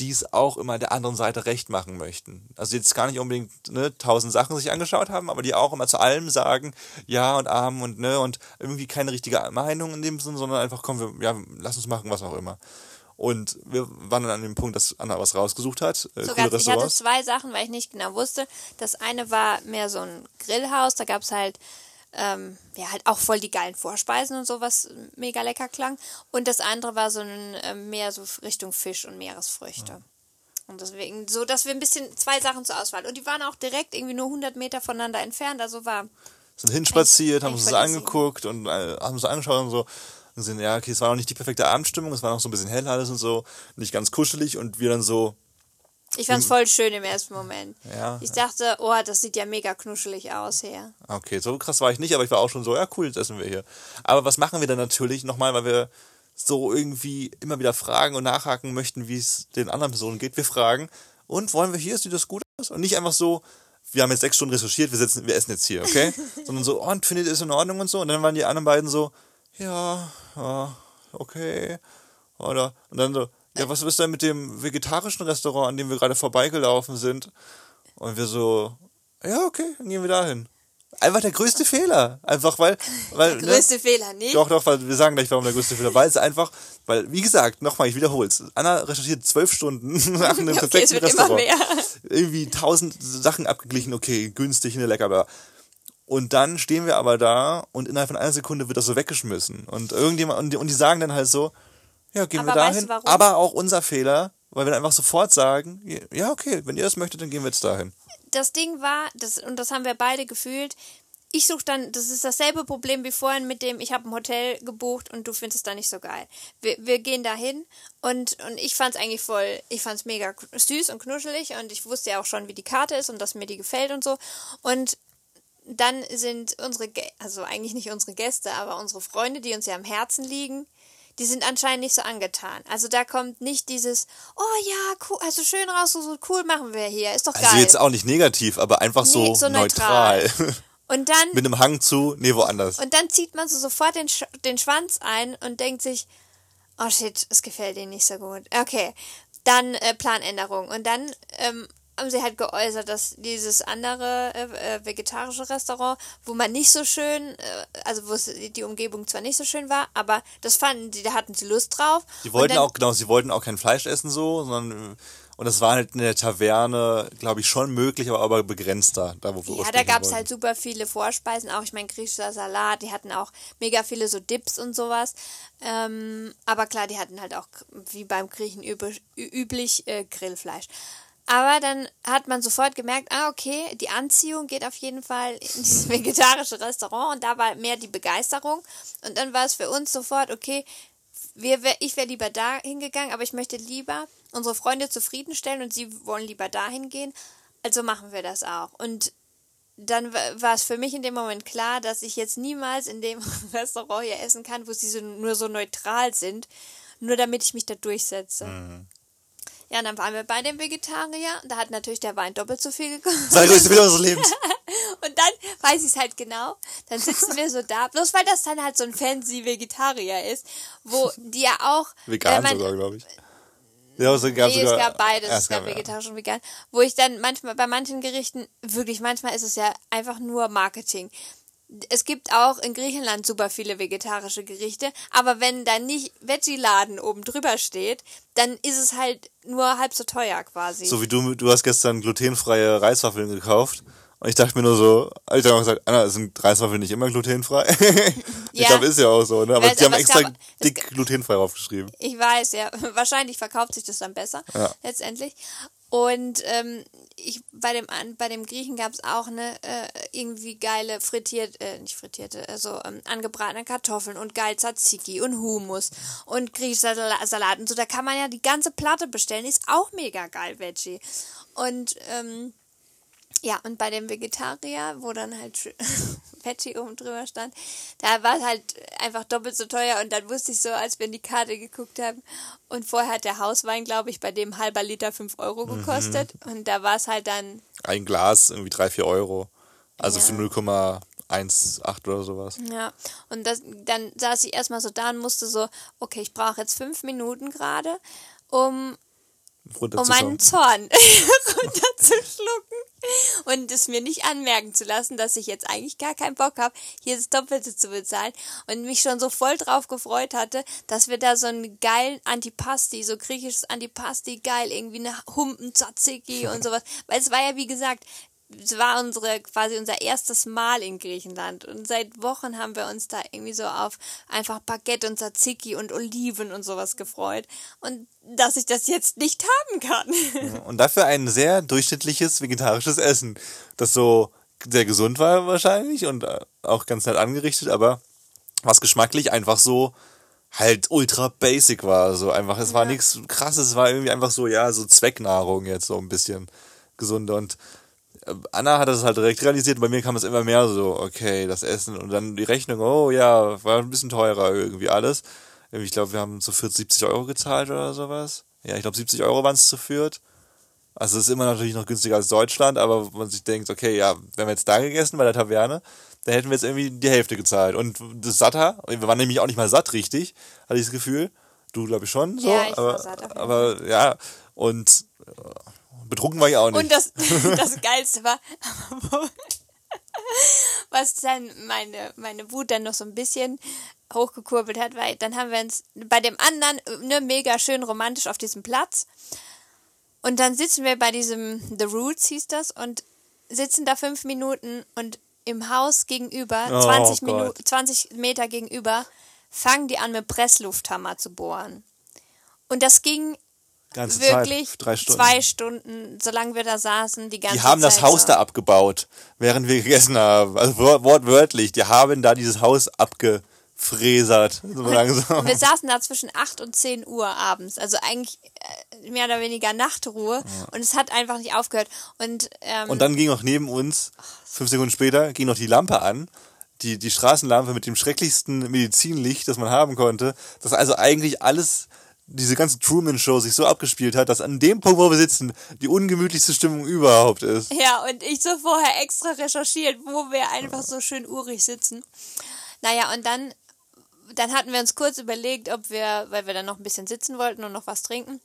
A: die es auch immer der anderen Seite recht machen möchten. Also jetzt gar nicht unbedingt ne, tausend Sachen sich angeschaut haben, aber die auch immer zu allem sagen, ja und Amen und ne und irgendwie keine richtige Meinung in dem Sinn, sondern einfach, komm, wir, ja, lass uns machen, was auch immer. Und wir waren dann an dem Punkt, dass Anna was rausgesucht hat, äh,
B: Sogar,
A: coole
B: ich hatte zwei Sachen, weil ich nicht genau wusste. Das eine war mehr so ein Grillhaus, da gab es halt, ähm, ja, halt auch voll die geilen Vorspeisen und so, was mega lecker klang. Und das andere war so ein ähm, mehr so Richtung Fisch und Meeresfrüchte. Und deswegen, so dass wir ein bisschen zwei Sachen zur Auswahl. Und die waren auch direkt irgendwie nur 100 Meter voneinander entfernt, also war
A: sind hinspaziert, haben uns das angeguckt und äh, haben uns angeschaut und so. Und sind, ja, okay, es war noch nicht die perfekte Abendstimmung, es war noch so ein bisschen hell alles und so, nicht ganz kuschelig und wir dann so,
B: Ich fand's voll schön im ersten Moment.
A: Ja.
B: Ich dachte, oh, das sieht ja mega knuschelig aus hier.
A: okay, so krass war ich nicht, aber ich war auch schon so, ja cool, jetzt essen wir hier. Aber was machen wir dann natürlich nochmal, weil wir so irgendwie immer wieder fragen und nachhaken möchten, wie es den anderen Personen geht. Wir fragen, und wollen wir hier, sieht das gut aus? Und nicht einfach so, wir haben jetzt sechs Stunden recherchiert, wir, sitzen, wir essen jetzt hier, okay? Sondern so, oh, und findet ihr es in Ordnung und so? Und dann waren die anderen beiden so, ja, ja, okay. Oder, und dann so, ja, was ist denn mit dem vegetarischen Restaurant, an dem wir gerade vorbeigelaufen sind? Und wir so, ja, okay, dann gehen wir dahin. Einfach der größte Fehler. Einfach weil, weil
B: Der größte Fehler, nicht?
A: doch, doch, weil wir sagen gleich, warum der größte Fehler. Weil es einfach, weil, wie gesagt, nochmal, ich wiederhole es. Anna recherchiert zwölf Stunden nach einem
B: Okay,
A: perfekten
B: es wird immer
A: Restaurant.
B: mehr.
A: Irgendwie tausend Sachen abgeglichen, okay, günstig, ne, lecker, bla. Und dann stehen wir aber da und innerhalb von einer Sekunde wird das so weggeschmissen. Und irgendjemand, und die, und die sagen dann halt so, ja, gehen
B: Aber
A: wir
B: weißt
A: dahin.
B: du warum?
A: Aber auch unser Fehler, weil wir dann einfach sofort sagen, ja, okay, wenn ihr das möchtet, dann gehen wir jetzt dahin.
B: das Ding war, das, und das haben wir beide gefühlt, ich suche dann, das ist dasselbe Problem wie vorhin mit dem, ich habe ein Hotel gebucht und du findest es da nicht so geil. Wir, wir gehen da hin und, und ich fand es eigentlich voll, ich fand es mega süß und knuschelig und ich wusste ja auch schon, wie die Karte ist und dass mir die gefällt und so. Und dann sind unsere, also eigentlich nicht unsere Gäste, aber unsere Freunde, die uns ja am Herzen liegen, die sind anscheinend nicht so angetan. Also da kommt nicht dieses, oh ja, cool, also schön rausgesucht, cool machen wir hier, ist doch geil.
A: Also jetzt auch nicht negativ, aber einfach so,
B: Nee, so
A: neutral.
B: neutral. Und dann,
A: Mit einem Hang zu, nee, woanders.
B: und dann zieht man so sofort den, Sch den Schwanz ein und denkt sich, oh shit, es gefällt ihnen nicht so gut. Okay, dann äh, Planänderung. Und dann ähm, haben sie halt geäußert, dass dieses andere äh, äh, vegetarische Restaurant, wo man nicht so schön, äh, also wo es, die Umgebung zwar nicht so schön war, aber das fanden die, da hatten sie Lust drauf.
A: Die wollten
B: dann,
A: auch, genau, sie wollten auch kein Fleisch essen so, sondern, und das war halt in der Taverne, glaube ich, schon möglich, aber, aber begrenzter, da wo wir
B: Ja, da gab es halt super viele Vorspeisen, auch ich meine griechischer Salat, die hatten auch mega viele so Dips und sowas. Ähm, aber klar, die hatten halt auch wie beim Griechen üblich, üblich äh, Grillfleisch. Aber dann hat man sofort gemerkt, ah, okay, die Anziehung geht auf jeden Fall in dieses vegetarische Restaurant und da war mehr die Begeisterung. Und dann war es für uns sofort, okay, wir, wär- ich wäre lieber da hingegangen, aber ich möchte lieber unsere Freunde zufriedenstellen und sie wollen lieber dahin gehen. Also machen wir das auch. Und dann wa- war es für mich in dem Moment klar, dass ich jetzt niemals in dem Restaurant hier essen kann, wo sie so, nur so neutral sind, nur damit ich mich da durchsetze. Ja, dann waren wir bei dem Vegetarier. Da hat natürlich der Wein doppelt so viel gekostet.
A: Sei größte Fehler unseres Lebens.
B: Und dann weiß ich es halt genau. Dann sitzen wir so da, bloß weil das dann halt so ein fancy Vegetarier ist, wo die ja auch.
A: Vegan
B: man,
A: sogar, glaube ich. Ja, also gab
B: nee,
A: sogar,
B: es gab beides.
A: Ja,
B: es gab
A: ja.
B: vegetarisch und vegan. Wo ich dann manchmal, bei manchen Gerichten, wirklich, manchmal ist es ja einfach nur Marketing. Es gibt auch in Griechenland super viele vegetarische Gerichte, aber wenn da nicht Veggie-Laden oben drüber steht, dann ist es halt nur halb so teuer quasi.
A: So wie du, du hast gestern glutenfreie Reiswaffeln gekauft. Und ich dachte mir nur so, ich habe auch gesagt, Anna, sind Reiswaffeln nicht immer glutenfrei? ich
B: Ja.
A: glaube, ist ja auch so, ne? Aber die haben
B: aber
A: extra
B: es
A: dick glutenfrei draufgeschrieben.
B: Ich weiß, ja. Wahrscheinlich verkauft sich das dann besser,
A: Ja.
B: letztendlich. Und ähm, ich, bei, dem, bei dem Griechen gab es auch eine äh, irgendwie geile frittiert, äh, nicht frittierte, also ähm, angebratene Kartoffeln und geil Tzatziki und Hummus und griechischer Sala- Salat und so. Da kann man ja die ganze Platte bestellen, ist auch mega geil, Veggie. Und ähm, ja, und bei dem Vegetarier, wo dann halt Veggie oben drüber stand, da war es halt einfach doppelt so teuer und dann wusste ich so, als wir in die Karte geguckt haben und vorher hat der Hauswein, glaube ich, bei dem halber Liter 5 Euro gekostet und da war es halt dann,
A: Ein Glas, irgendwie drei, vier Euro. Also
B: Ja.
A: für 0,18 oder sowas.
B: ja, und das, dann saß ich erstmal so da und musste so, okay, ich brauche jetzt fünf Minuten gerade, um um
A: Runterzukommen.
B: meinen Zorn runterzuschlucken und es mir nicht anmerken zu lassen, dass ich jetzt eigentlich gar keinen Bock habe, hier das Doppelte zu bezahlen und mich schon so voll drauf gefreut hatte, dass wir da so einen geilen Antipasti, so griechisches Antipasti, geil, irgendwie eine Humpen Tzatziki und sowas, weil es war ja wie gesagt, es war unsere quasi unser erstes Mal in Griechenland und seit Wochen haben wir uns da irgendwie so auf einfach Baguette und Tzatziki und Oliven und sowas gefreut und dass ich das jetzt nicht haben kann.
A: Und dafür ein sehr durchschnittliches vegetarisches Essen, das so sehr gesund war wahrscheinlich und äh, auch ganz nett angerichtet, aber was geschmacklich einfach so halt ultra basic war. So einfach, es war
B: Ja.
A: nichts krasses, es war irgendwie einfach so, ja, so Zwecknahrung jetzt so ein bisschen gesunder und Anna hat das halt direkt realisiert, bei mir kam es immer mehr so, okay, das Essen und dann die Rechnung, oh ja, war ein bisschen teurer irgendwie alles. Ich glaube, wir haben so 40, 70 Euro gezahlt oder sowas. Ja, ich glaube 70 Euro waren es zu viert. Also es ist immer natürlich noch günstiger als Deutschland, aber man sich denkt, okay, ja, wenn wir jetzt da gegessen bei der Taverne, dann hätten wir jetzt irgendwie die Hälfte gezahlt. Und das Satter, wir waren nämlich auch nicht mal satt richtig, hatte ich das Gefühl. Du glaube ich schon, so.
B: Ja, ich war
A: aber,
B: satt auf jeden
A: aber ja, und äh, betrunken war ich auch nicht.
B: Und das, das Geilste war, was dann meine, meine Wut dann noch so ein bisschen hochgekurbelt hat, weil dann haben wir uns bei dem anderen ne, mega schön romantisch auf diesem Platz. Und dann sitzen wir bei diesem The Roots hieß das und sitzen da fünf Minuten und im Haus gegenüber,
A: Oh
B: 20,
A: Gott.
B: Minuten, 20 Meter gegenüber, fangen die an mit Presslufthammer zu bohren. Und das ging
A: Ganze
B: wirklich
A: Zeit, drei Stunden.
B: zwei Stunden, solange wir da saßen, die ganze
A: die haben das
B: Zeit
A: Haus
B: so.
A: da abgebaut, während wir gegessen haben. Also wort- wortwörtlich, die haben da dieses Haus abgefräsert. So langsam.
B: Und wir saßen da zwischen 8 und 10 Uhr abends, also eigentlich äh, mehr oder weniger Nachtruhe und es hat einfach nicht aufgehört. Und, ähm,
A: Und dann ging noch neben uns, fünf Sekunden später, ging noch die Lampe an. Die, die Straßenlampe mit dem schrecklichsten Medizinlicht, das man haben konnte. Das also eigentlich alles, diese ganze Truman-Show sich so abgespielt hat, dass an dem Punkt, wo wir sitzen, die ungemütlichste Stimmung überhaupt ist.
B: Ja, und ich so vorher extra recherchiert, wo wir einfach so schön urig sitzen. Naja, und dann, dann hatten wir uns kurz überlegt, ob wir, weil wir dann noch ein bisschen sitzen wollten und noch was trinken,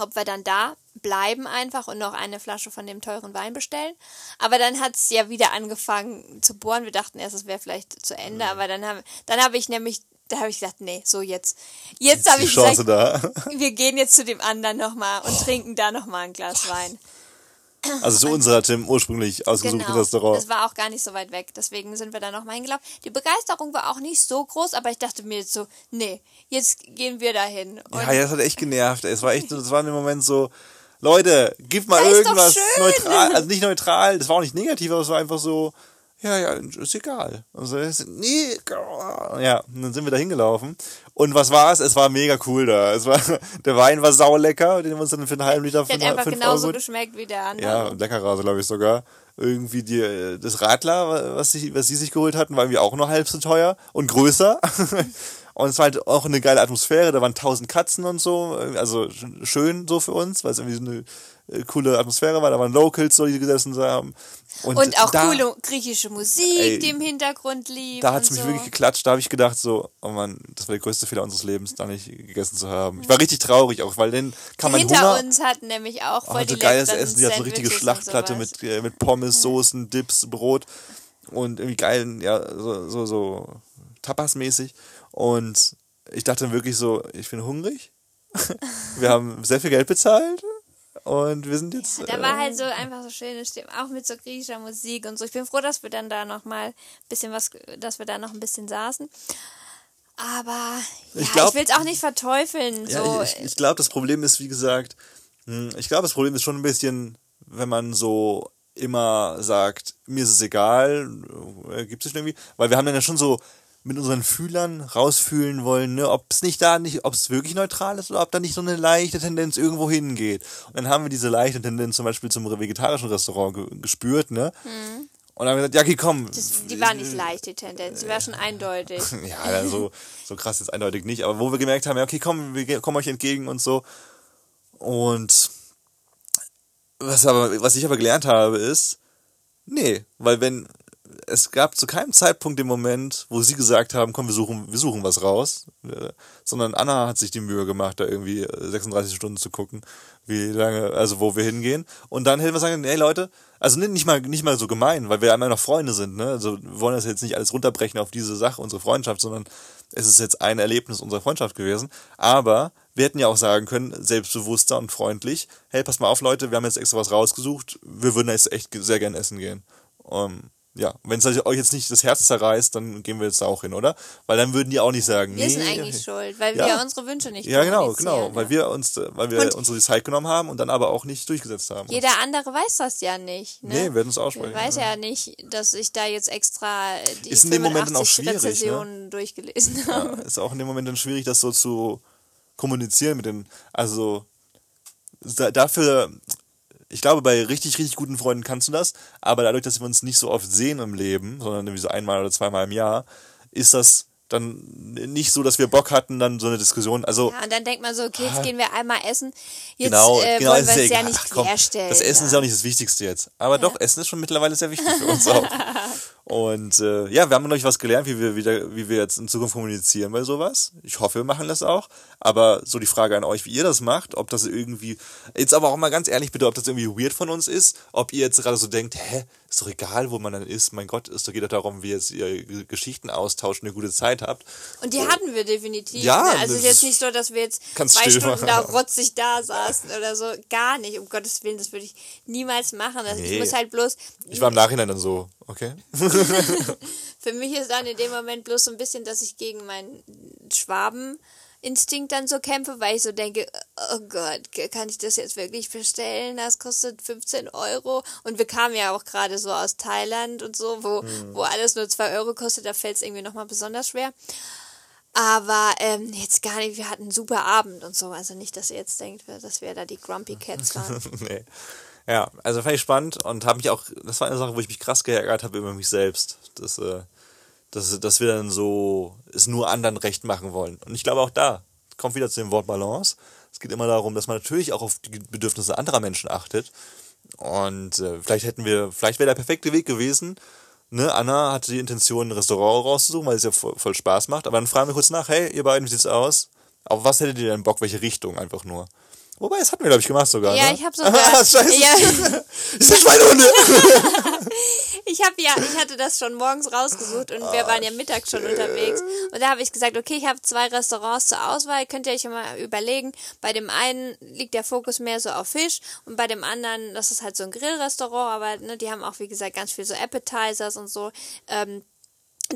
B: ob wir dann da bleiben einfach und noch eine Flasche von dem teuren Wein bestellen. Aber dann hat es ja wieder angefangen zu bohren. Wir dachten erst, es wäre vielleicht zu Ende, aber dann habe dann hab ich nämlich, da habe ich gesagt, nee, so jetzt. Jetzt habe ich
A: Chance
B: gesagt,
A: da.
B: wir gehen jetzt zu dem anderen nochmal und trinken da nochmal ein Glas Wein.
A: Also zu unserer Tim ursprünglich ausgesuchten
B: Genau,
A: Restaurant.
B: das war auch gar nicht so weit weg. Deswegen sind wir da nochmal hingelaufen. Die Begeisterung war auch nicht so groß, aber ich dachte mir jetzt so, nee, jetzt gehen wir dahin. Und
A: Ja, ja, das hat echt genervt. Es war echt, das war im Moment so, Leute, gib mal irgendwas neutral, also nicht neutral, das war auch nicht negativ, aber es war einfach so, ja, ja, ist egal. Also, es- nee, ja, und dann sind wir da hingelaufen. Und was war es? Es war mega cool da. Es war, der Wein war saulecker, den wir uns dann für einen halben Liter
B: der
A: für
B: hat einfach genauso
A: Euro
B: geschmeckt wie der andere.
A: ja, leckerer, glaube ich sogar. Irgendwie die, das Radler, was, sie, was sie sich geholt hatten, war irgendwie auch nur halb so teuer und größer. Und es war halt auch eine geile Atmosphäre, da waren tausend Katzen und so, also schön so für uns, weil es irgendwie so eine coole Atmosphäre war, da waren Locals so, die gesessen haben.
B: Und, und auch
A: da,
B: coole griechische Musik,
A: Ey,
B: die im Hintergrund lief.
A: Da hat es mich
B: so.
A: wirklich geklatscht, da habe ich gedacht so, oh Mann, das war der größte Fehler unseres Lebens, da nicht gegessen zu haben. Ich war richtig traurig auch, weil dann kann man
B: Hinter
A: Hunger...
B: uns hatten nämlich auch voll
A: Oh,
B: die
A: so geiles Essen, die hat so eine richtige Schlachtplatte mit, äh, mit Pommes, Soßen, Dips, Brot und irgendwie geilen, ja, so, so, so Tapas-mäßig. Und ich dachte dann wirklich so, ich bin hungrig. wir haben sehr viel Geld bezahlt und wir sind jetzt.
B: Da war
A: äh,
B: halt so einfach so schöne Stimmung, auch mit so griechischer Musik und so. Ich bin froh, dass wir dann da noch mal ein bisschen was, dass wir da noch ein bisschen saßen. Aber ja,
A: Ich
B: ich, will es auch nicht verteufeln.
A: Ja,
B: so.
A: ich, ich glaube, das Problem ist, wie gesagt, hm, ich glaube, das Problem ist schon ein bisschen, wenn man so immer sagt, mir ist es egal, äh, gibt es nicht irgendwie, weil wir haben dann ja schon so mit unseren Fühlern rausfühlen wollen, ne, ob es nicht da nicht, ob es wirklich neutral ist oder ob da nicht so eine leichte Tendenz irgendwo hingeht. Und dann haben wir diese leichte Tendenz zum Beispiel zum vegetarischen Restaurant ge gespürt, ne? Und dann haben wir gesagt, ja, okay, komm.
B: Mhm. das, die war nicht leicht, die Tendenz. Die war schon eindeutig.
A: Ja, also, so krass jetzt eindeutig nicht, aber wo wir gemerkt haben, ja, okay, komm, wir kommen euch entgegen und so. Und was aber, was ich aber gelernt habe, ist, nee, weil wenn, es gab zu keinem Zeitpunkt den Moment, wo sie gesagt haben, komm, wir suchen, wir suchen was raus, äh, sondern Anna hat sich die Mühe gemacht, da irgendwie äh, 36 Stunden zu gucken, wie lange, also wo wir hingehen. Und dann hätten wir sagen, ey Leute, also nicht mal, nicht mal so gemein, weil wir immer noch Freunde sind, ne? Also wir wollen das jetzt nicht alles runterbrechen auf diese Sache, unsere Freundschaft, sondern es ist jetzt ein Erlebnis unserer Freundschaft gewesen. Aber wir hätten ja auch sagen können, selbstbewusster und freundlich, hey, pass mal auf, Leute, wir haben jetzt extra was rausgesucht, wir würden jetzt echt sehr gern essen gehen. Um, ja, wenn es euch jetzt nicht das Herz zerreißt, dann gehen wir jetzt da auch hin, oder? Weil dann würden die auch nicht sagen,
B: Wir
A: nee,
B: sind eigentlich schuld, weil
A: Ja.
B: wir unsere Wünsche nicht
A: Ja, genau, genau, weil
B: ja.
A: wir uns, äh, weil wir
B: Und-
A: unsere Zeit genommen haben und dann aber auch nicht durchgesetzt haben.
B: Jeder andere weiß das ja nicht. Ne?
A: Nee, werden es aussprechen.
B: weiß ja nicht, dass ich da jetzt extra die
A: Ist in dem Moment dann auch
B: 85
A: schwierig, ne?
B: Durchgelesen
A: Ja,
B: habe.
A: ist auch in dem Moment dann schwierig, das so zu kommunizieren mit den, also da- dafür, ich glaube, bei richtig, richtig guten Freunden kannst du das, aber dadurch, dass wir uns nicht so oft sehen im Leben, sondern irgendwie so einmal oder zweimal im Jahr, ist das dann nicht so, dass wir Bock hatten, dann so eine Diskussion, also
B: Ja, und dann denkt man so, okay, jetzt gehen wir einmal essen. Jetzt
A: genau,
B: äh,
A: genau,
B: wollen wir es ja nicht
A: Ach, komm,
B: querstellen.
A: Das Essen
B: ja.
A: ist ja auch nicht das Wichtigste jetzt. Aber doch, Essen ist schon mittlerweile sehr wichtig für uns auch. Und äh, ja, wir haben noch was gelernt, wie wir wieder, wie wir jetzt in Zukunft kommunizieren bei sowas. Ich hoffe, wir machen das auch. Aber so die Frage an euch, wie ihr das macht, ob das irgendwie, jetzt aber auch mal ganz ehrlich bitte, ob das irgendwie weird von uns ist, ob ihr jetzt gerade so denkt, hä, ist doch egal, wo man dann ist. Mein Gott, es geht doch darum, wie jetzt ihr Geschichten austauscht und eine gute Zeit habt.
B: Und die hatten wir definitiv.
A: Ja,
B: ne? Also es ist jetzt nicht so, dass wir jetzt zwei Stunden
A: machen.
B: da rotzig da saßen oder so. Gar nicht. Um Gottes Willen, das würde ich niemals machen. Ich
A: Nee.
B: muss halt bloß.
A: Ich war im Nachhinein dann so, okay.
B: Für mich ist dann in dem Moment bloß so ein bisschen, dass ich gegen meinen Schwabeninstinkt dann so kämpfe, weil ich so denke, oh Gott, kann ich das jetzt wirklich bestellen? Das kostet 15 Euro. Und wir kamen ja auch gerade so aus Thailand und so, wo,
A: Hm.
B: wo alles nur 2 Euro kostet, da fällt es irgendwie nochmal besonders schwer. Aber ähm, jetzt gar nicht, wir hatten einen super Abend und so. Also nicht, dass ihr jetzt denkt, dass wir da die Grumpy Cats waren.
A: nee. Ja, also fand ich spannend und habe mich auch, das war eine Sache, wo ich mich krass geärgert habe über mich selbst. Dass, äh, dass, dass wir dann so es nur anderen recht machen wollen. Und ich glaube auch da, kommt wieder zu dem Wort Balance. Es geht immer darum, dass man natürlich auch auf die Bedürfnisse anderer Menschen achtet. Und äh, vielleicht hätten wir, vielleicht wäre der perfekte Weg gewesen. Ne, Anna hatte die Intention, ein Restaurant rauszusuchen, weil es ja voll, voll Spaß macht. Aber dann fragen wir kurz nach, hey, ihr beiden, wie sieht's aus? Auf was hättet ihr denn Bock, welche Richtung einfach nur? Wobei, das hatten wir, glaube ich, gemacht sogar.
B: Ja,
A: ne?
B: ich habe sogar.
A: Scheiße.
B: Ja,
A: Das sind Schweinehunde.
B: ich habe ja, ich hatte das schon morgens rausgesucht und wir waren ja mittags schon unterwegs. Und da habe ich gesagt, okay, ich habe zwei Restaurants zur Auswahl, könnt ihr euch mal überlegen. Bei dem einen liegt der Fokus mehr so auf Fisch und bei dem anderen, das ist halt so ein Grillrestaurant, aber ne, die haben auch, wie gesagt, ganz viel so Appetizers und so. Ähm,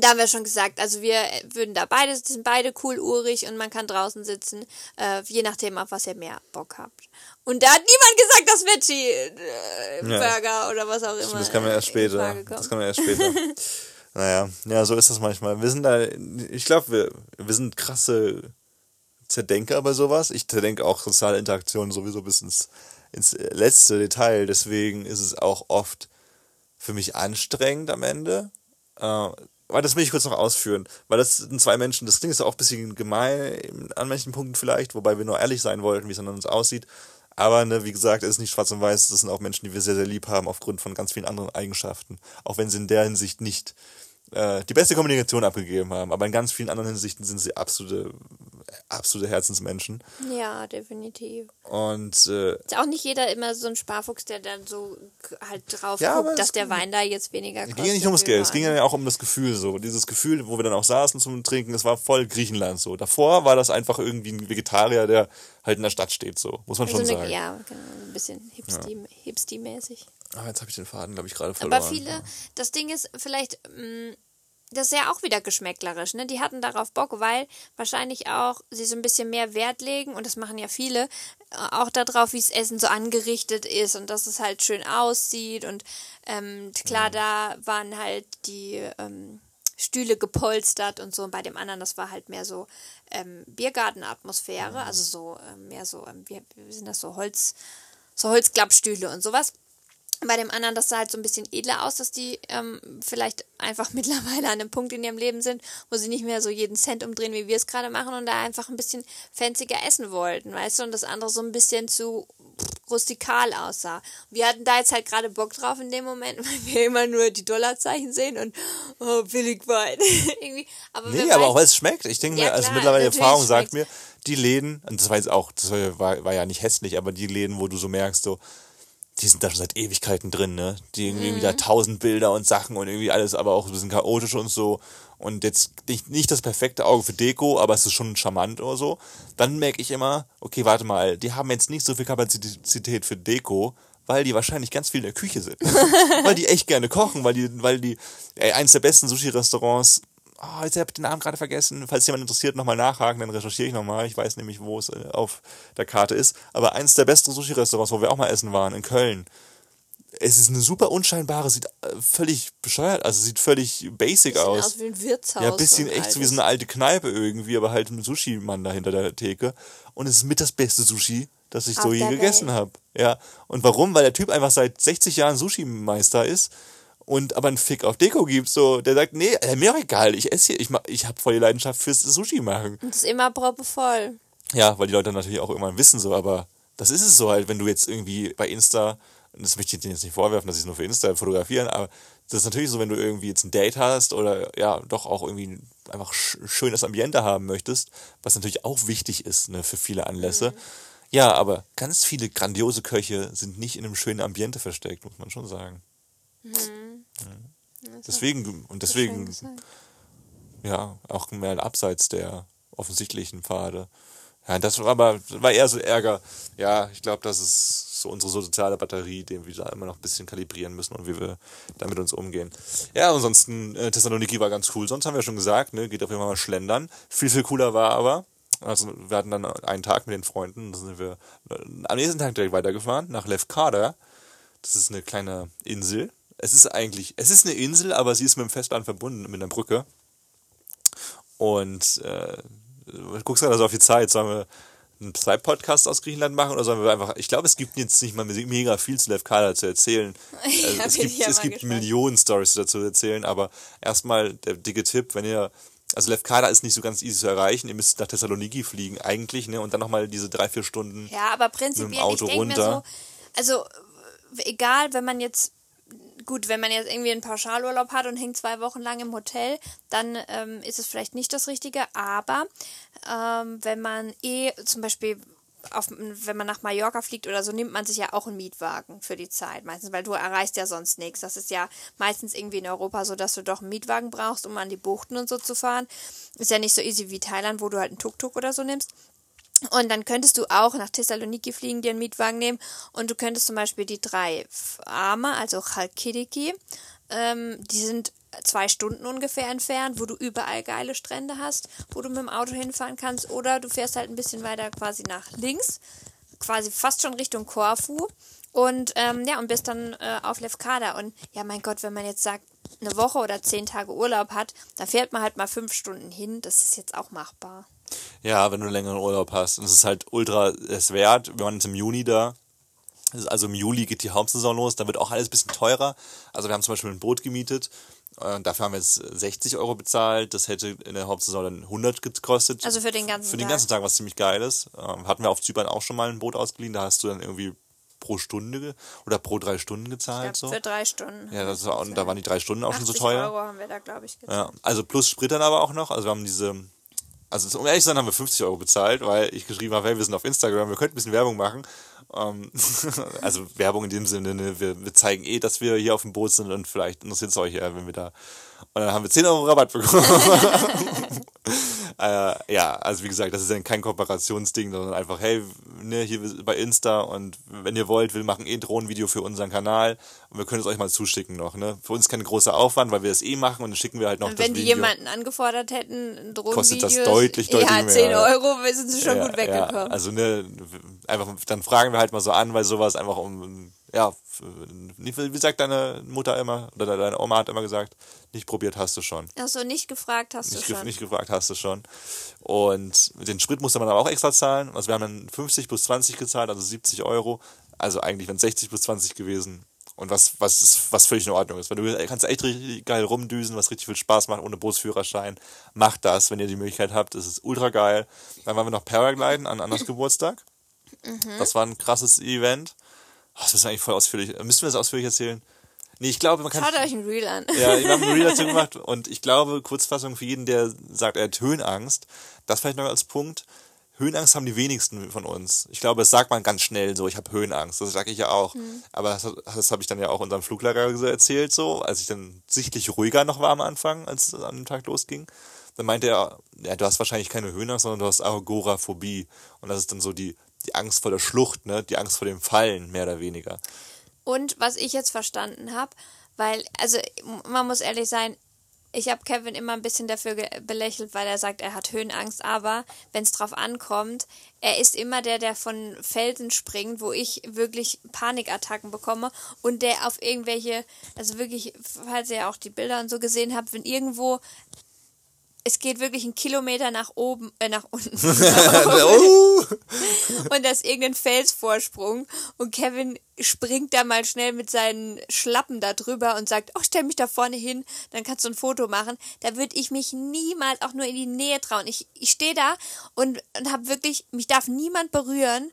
B: da haben wir schon gesagt, also wir würden da beide, sind beide cool urig und man kann draußen sitzen, äh, je nachdem, auf was ihr mehr Bock habt. Und da hat niemand gesagt, dass Veggie äh, Burger oder was auch immer.
A: Das kann man erst später. Das kann man erst später. naja, ja, so ist das manchmal. Wir sind da, ich glaube, wir, wir sind krasse Zerdenker bei sowas. Ich zerdenke auch soziale Interaktionen sowieso bis ins, ins letzte Detail. Deswegen ist es auch oft für mich anstrengend am Ende. Äh, aber das will ich kurz noch ausführen, weil das sind zwei Menschen, das Ding ist auch ein bisschen gemein an manchen Punkten vielleicht, wobei wir nur ehrlich sein wollten, wie es an uns aussieht. Aber ne, wie gesagt, es ist nicht schwarz und weiß, das sind auch Menschen, die wir sehr, sehr lieb haben, aufgrund von ganz vielen anderen Eigenschaften. Auch wenn sie in der Hinsicht nicht äh, die beste Kommunikation abgegeben haben. Aber in ganz vielen anderen Hinsichten sind sie absolute, absolute Herzensmenschen.
B: Ja, definitiv.
A: Und äh,
B: Ist auch nicht jeder immer so ein Sparfuchs, der dann so halt drauf
A: Ja,
B: guckt, dass
A: es-
B: der Wein da jetzt weniger
A: es
B: kostet.
A: ging ja nicht ums Geld, es ging ja auch um das Gefühl so. Dieses Gefühl, wo wir dann auch saßen zum Trinken, es war voll Griechenland so. Davor war das einfach irgendwie ein Vegetarier, der halt in der Stadt steht so. Muss man
B: so
A: schon
B: eine,
A: sagen.
B: ja, genau, ein bisschen hipsty- hipsty-mäßig.
A: Ah, jetzt habe ich den Faden, glaube ich, gerade verloren.
B: Aber viele, das Ding ist vielleicht, mh, das ist ja auch wieder geschmäcklerisch, ne? Die hatten darauf Bock, weil wahrscheinlich auch sie so ein bisschen mehr Wert legen, und das machen ja viele, äh, auch darauf, wie das Essen so angerichtet ist und dass es halt schön aussieht. Und ähm, klar, da waren halt die ähm, Stühle gepolstert und so. Und bei dem anderen, das war halt mehr so ähm, Biergartenatmosphäre, also so ähm, mehr so, ähm, wie, wie sind das so Holz, so Holzklappstühle und sowas. Bei dem anderen, das sah halt so ein bisschen edler aus, dass die ähm, vielleicht einfach mittlerweile an einem Punkt in ihrem Leben sind, wo sie nicht mehr so jeden Cent umdrehen, wie wir es gerade machen und da einfach ein bisschen fancier essen wollten, weißt du, und das andere so ein bisschen zu rustikal aussah. Wir hatten da jetzt halt gerade Bock drauf in dem Moment, weil wir immer nur die Dollarzeichen sehen und oh, billig Wein. Irgendwie. Aber
A: Nee, aber
B: weiß-
A: auch weil es schmeckt. Ich denke
B: Ja,
A: mir, also mittlerweile die Erfahrung sagt mir, die Läden, und das war jetzt auch, das war, war ja nicht hässlich, aber die Läden, wo du so merkst, so, die sind da schon seit Ewigkeiten drin, ne? Die irgendwie
B: Mhm.
A: wieder tausend Bilder und Sachen und irgendwie alles, aber auch ein bisschen chaotisch und so. Und jetzt nicht, nicht das perfekte Auge für Deko, aber es ist schon charmant oder so. Dann merke ich immer, okay, warte mal, die haben jetzt nicht so viel Kapazität für Deko, weil die wahrscheinlich ganz viel in der Küche sind. weil die echt gerne kochen, weil die, weil die, ey, eins der besten Sushi-Restaurants, oh, jetzt habe ich den Namen gerade vergessen, falls jemand interessiert, nochmal nachhaken, dann recherchiere ich nochmal, ich weiß nämlich, wo es äh, auf der Karte ist, aber eins der besten Sushi-Restaurants, wo wir auch mal essen waren, in Köln, es ist eine super unscheinbare, sieht äh, völlig bescheuert, also sieht völlig basic
B: Sieht
A: aus.
B: aus wie ein Wirtshaus.
A: Ja, ein bisschen
B: so
A: echt so wie so eine alte Kneipe irgendwie, aber halt ein Sushi-Mann da hinter der Theke. Und es ist mit das beste Sushi, das ich so
B: Auf
A: je
B: der
A: gegessen habe. Ja. Und warum? Weil der Typ einfach seit 60 Jahren Sushi-Meister ist und aber einen Fick auf Deko gibt. So, der sagt, nee, äh, mir auch egal, ich esse hier, ich, mach- ich habe voll die Leidenschaft fürs Sushi machen.
B: Und das ist immer proppevoll.
A: Ja, weil die Leute natürlich auch irgendwann wissen so, aber das ist es so halt, wenn du jetzt irgendwie bei Insta, und das möchte ich denen jetzt nicht vorwerfen, dass sie es nur für Insta fotografieren, aber das ist natürlich so, wenn du irgendwie jetzt ein Date hast oder ja, doch auch irgendwie einfach sch schönes Ambiente haben möchtest, was natürlich auch wichtig ist ne, für viele Anlässe. Ja, aber ganz viele grandiose Köche sind nicht in einem schönen Ambiente versteckt, muss man schon sagen. Ja. Deswegen, und deswegen ja, auch mehr abseits der offensichtlichen Pfade. Ja, das war aber war eher so Ärger. Ja, ich glaube, das ist so unsere soziale Batterie, den wir da immer noch ein bisschen kalibrieren müssen und wie wir da mit uns umgehen. Ja, ansonsten, äh, Thessaloniki war ganz cool. Sonst haben wir schon gesagt, ne, geht auf jeden Fall mal schlendern. Viel, viel cooler war aber, also wir hatten dann einen Tag mit den Freunden, da sind wir äh, am nächsten Tag direkt weitergefahren nach Lefkada. Das ist eine kleine Insel. Es ist eigentlich, es ist eine Insel, aber sie ist mit dem Festland verbunden, mit einer Brücke. Und äh, du guckst gerade so auf die Zeit, sollen wir einen Zwei-Podcast aus Griechenland machen oder sollen wir einfach, ich glaube, es gibt jetzt nicht mal mega viel zu Lefkada zu erzählen. Also,
B: Ja,
A: es
B: bin
A: gibt,
B: ja
A: es gibt
B: gespannt.
A: Millionen Stories dazu zu erzählen, aber erstmal der dicke Tipp, wenn ihr, also Lefkada ist nicht so ganz easy zu erreichen, ihr müsst nach Thessaloniki fliegen eigentlich, ne, und dann nochmal diese drei, vier Stunden.
B: Ja, aber
A: Mit
B: prinzipiell,
A: dem Auto
B: mir so,
A: runter.
B: also egal, wenn man jetzt, gut, wenn man jetzt irgendwie einen Pauschalurlaub hat und hängt zwei Wochen lang im Hotel, dann ähm, ist es vielleicht nicht das Richtige, aber ähm, wenn man eh zum Beispiel auf, wenn man nach Mallorca fliegt oder so, nimmt man sich ja auch einen Mietwagen für die Zeit. Meistens, weil du erreichst ja sonst nichts. Das ist ja meistens irgendwie in Europa so, dass du doch einen Mietwagen brauchst, um an die Buchten und so zu fahren. Ist ja nicht so easy wie Thailand, wo du halt einen Tuk-Tuk oder so nimmst. Und dann könntest du auch nach Thessaloniki fliegen, dir einen Mietwagen nehmen. Und du könntest zum Beispiel die drei Arme, also Chalkidiki, ähm, die sind zwei Stunden ungefähr entfernt, wo du überall geile Strände hast, wo du mit dem Auto hinfahren kannst. Oder du fährst halt ein bisschen weiter quasi nach links, quasi fast schon Richtung Korfu. Und ähm, ja und bist dann äh, auf Lefkada. Und ja mein Gott, wenn man jetzt sagt eine Woche oder zehn Tage Urlaub hat, dann fährt man halt mal fünf Stunden hin, das ist jetzt auch machbar.
A: Ja, wenn du einen längeren Urlaub hast. Und es ist halt ultra es wert. Wir waren jetzt im Juni da. Also im Juli geht die Hauptsaison los, da wird auch alles ein bisschen teurer. Also wir haben zum Beispiel ein Boot gemietet Äh, dafür haben wir jetzt 60 Euro bezahlt. Das hätte in der Hauptsaison dann 100 gekostet.
B: Also für den ganzen
A: Für den
B: Tag.
A: ganzen Tag, was ziemlich geil ist. Ähm, hatten wir auf Zypern auch schon mal ein Boot ausgeliehen. Da hast du dann irgendwie pro Stunde oder pro drei Stunden gezahlt.
B: Ja,
A: so.
B: Für drei Stunden.
A: Ja, das war, und da waren die drei Stunden auch schon so
B: 80
A: teuer.
B: Euro haben wir da, glaube ich, gezahlt.
A: Ja, also plus Sprit dann aber auch noch. Also wir haben diese, also um ehrlich zu sein, haben wir 50 Euro bezahlt, weil ich geschrieben habe, hey, wir sind auf Instagram, wir könnten ein bisschen Werbung machen. Ähm, also Werbung in dem Sinne, ne, wir, wir zeigen eh, dass wir hier auf dem Boot sind und vielleicht interessiert es euch ja, wenn wir da. Und dann haben wir 10 Euro Rabatt bekommen. äh, ja, also wie gesagt, das ist dann kein Kooperationsding, sondern einfach, hey, ne, hier bei Insta und wenn ihr wollt, wir machen eh ein Drohnenvideo für unseren Kanal und wir können es euch mal zuschicken noch. Ne? Für uns kein großer Aufwand, weil wir es eh machen und dann schicken wir halt noch
B: Und
A: das
B: wenn die jemanden angefordert hätten, ein
A: Kostet das deutlich, deutlich
B: ja,
A: mehr.
B: 10 Euro, wir sind sie schon
A: ja,
B: gut weggekommen.
A: Ja, also ne, einfach, dann fragen wir halt mal so an, weil sowas einfach um, ja, wie sagt deine Mutter immer, oder deine Oma hat immer gesagt, nicht probiert hast du schon.
B: Ach so, nicht gefragt hast
A: Nicht,
B: du
A: ge
B: schon.
A: nicht gefragt hast du schon. Und den Sprit musste man aber auch extra zahlen. Also wir haben dann 50 plus 20 gezahlt, also 70 Euro. Also eigentlich wären es 60 plus 20 gewesen. Und was, was, ist, was völlig in Ordnung ist. Weil du kannst echt richtig geil rumdüsen, was richtig viel Spaß macht, ohne Bootsführerschein. Macht das, wenn ihr die Möglichkeit habt. Das ist ultra geil. Dann waren wir noch Paragliden an Annas Geburtstag. Das war ein krasses Event. Oh, das ist eigentlich voll ausführlich. Müssen wir das ausführlich erzählen? Nee, ich glaube, man kann.
B: Schaut euch ein Reel an.
A: Ja, ich habe ein Reel dazu gemacht und ich glaube, Kurzfassung für jeden, der sagt, er hat Höhenangst, das vielleicht noch als Punkt. Höhenangst haben die wenigsten von uns. Ich glaube, das sagt man ganz schnell so, ich habe Höhenangst. Das sage ich ja auch. Aber das, das habe ich dann ja auch unserem Fluglehrer so erzählt, so, als ich dann sichtlich ruhiger noch war am Anfang, als es an dem Tag losging. Dann meinte er, ja, du hast wahrscheinlich keine Höhenangst, sondern du hast Agoraphobie. Und das ist dann so die, die Angst vor der Schlucht, ne? Die Angst vor dem Fallen, mehr oder weniger.
B: Und was ich jetzt verstanden habe, weil, also man muss ehrlich sein, ich habe Kevin immer ein bisschen dafür belächelt, weil er sagt, er hat Höhenangst, aber wenn es drauf ankommt, er ist immer der, der von Felsen springt, wo ich wirklich Panikattacken bekomme und der auf irgendwelche, also wirklich, falls ihr auch die Bilder und so gesehen habt, wenn irgendwo es geht wirklich einen Kilometer nach oben, äh, nach unten.
A: oh!
B: und da ist irgendein Felsvorsprung und Kevin springt da mal schnell mit seinen Schlappen da drüber und sagt, oh, stell mich da vorne hin, dann kannst du ein Foto machen. Da würde ich mich niemals auch nur in die Nähe trauen. Ich, ich stehe da und, und habe wirklich, mich darf niemand berühren,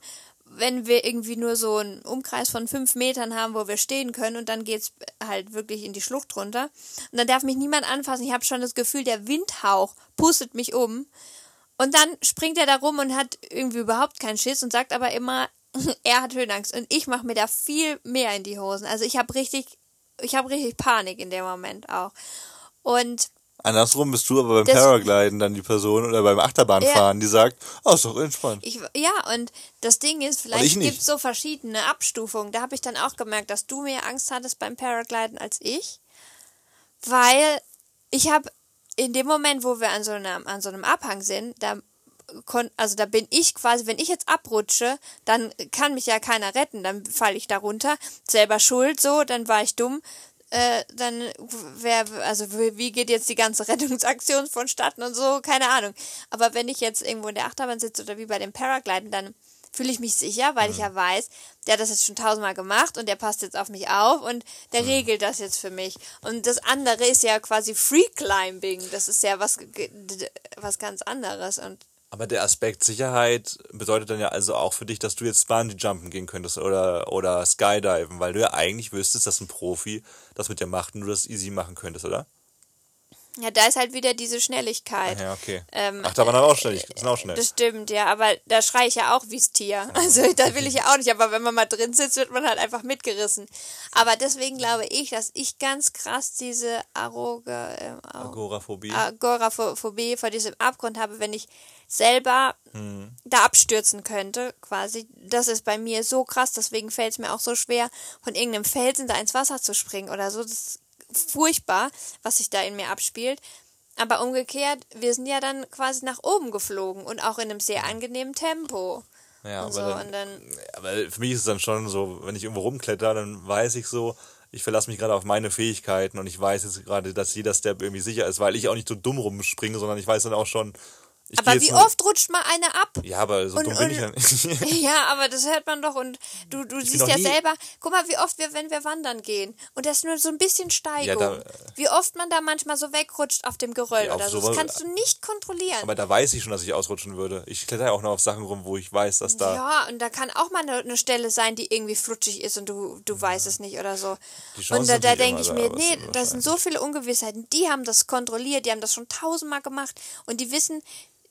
B: wenn wir irgendwie nur so einen Umkreis von fünf Metern haben, wo wir stehen können und dann geht's halt wirklich in die Schlucht runter. Und dann darf mich niemand anfassen. Ich habe schon das Gefühl, der Windhauch pustet mich um. Und dann springt er da rum und hat irgendwie überhaupt keinen Schiss und sagt aber immer, er hat Höhenangst. Und ich mache mir da viel mehr in die Hosen. Also ich habe richtig, ich habe richtig Panik in dem Moment auch. Und
A: Andersrum bist du aber beim
B: Das-
A: Paragliden dann die Person oder beim Achterbahnfahren, die sagt, oh, ist doch entspannt.
B: ich, ja, und das Ding ist,
A: ich
B: vielleicht gibt es so verschiedene Abstufungen. Da habe ich dann auch gemerkt, dass du mehr Angst hattest beim Paragliden als ich. Weil ich habe in dem Moment, wo wir an so einem, an so einem Abhang sind, da also da bin ich quasi, wenn ich jetzt abrutsche, dann kann mich ja keiner retten, dann falle ich da runter, selber schuld, so, dann war ich dumm, äh, dann wer, also wie geht jetzt die ganze Rettungsaktion vonstatten und so, keine Ahnung. Aber wenn ich jetzt irgendwo in der Achterbahn sitze oder wie bei dem Paragliden, dann fühle ich mich sicher, weil ich ja weiß, der hat das jetzt schon tausendmal gemacht und der passt jetzt auf mich auf und der regelt das jetzt für mich. Und das andere ist ja quasi Free Climbing. Das ist ja was, was ganz anderes. Und
A: Aber der Aspekt Sicherheit bedeutet dann ja also auch für dich, dass du jetzt Bungee-Jumpen gehen könntest oder, oder Skydiven, weil du ja eigentlich wüsstest, dass ein Profi das mit dir macht und du das easy machen könntest, oder?
B: Ja, da ist halt wieder diese Schnelligkeit.
A: Ja, okay.
B: Ähm,
A: Ach, da war dann auch schnell, sind auch schnell.
B: Das stimmt, ja, aber da schreie ich ja auch wie's Tier. Also da will ich ja auch nicht, aber wenn man mal drin sitzt, wird man halt einfach mitgerissen. Aber deswegen glaube ich, dass ich ganz krass diese Aroge, ähm,
A: Agoraphobie.
B: Agoraphobie vor diesem Abgrund habe, wenn ich selber da abstürzen könnte, quasi. Das ist bei mir so krass, deswegen fällt es mir auch so schwer, von irgendeinem Felsen da ins Wasser zu springen oder so. Das furchtbar, was sich da in mir abspielt. Aber umgekehrt, wir sind ja dann quasi nach oben geflogen und auch in einem sehr angenehmen Tempo.
A: Ja,
B: und
A: aber,
B: so.
A: dann,
B: dann,
A: aber für mich ist es dann schon so, wenn ich irgendwo rumkletter, dann weiß ich so, ich verlasse mich gerade auf meine Fähigkeiten und ich weiß jetzt gerade, dass jeder Step irgendwie sicher ist, weil ich auch nicht so dumm rumspringe, sondern ich weiß dann auch schon, Ich
B: Aber wie oft rutscht mal eine ab?
A: Ja, aber so
B: Und-
A: dumm bin
B: und-
A: ich ja nicht.
B: Ja, aber das hört man doch und du, du siehst ja
A: nie-
B: selber, guck mal, wie oft wir, wenn wir wandern gehen und das ist nur so ein bisschen Steigung,
A: Ja, da-
B: wie oft man da manchmal so wegrutscht auf dem Geröll
A: Ja,
B: oder so, das kannst du nicht kontrollieren.
A: Aber da weiß ich schon, dass ich ausrutschen würde. Ich kletter ja auch noch auf Sachen rum, wo ich weiß, dass da.
B: ja, und da kann auch mal eine, eine Stelle sein, die irgendwie flutschig ist und du, du weißt es nicht oder so. Und da, da denke ich
A: da,
B: mir,
A: es
B: nee, das sind so viele Ungewissheiten. Die haben das kontrolliert, die haben das schon tausendmal gemacht und die wissen,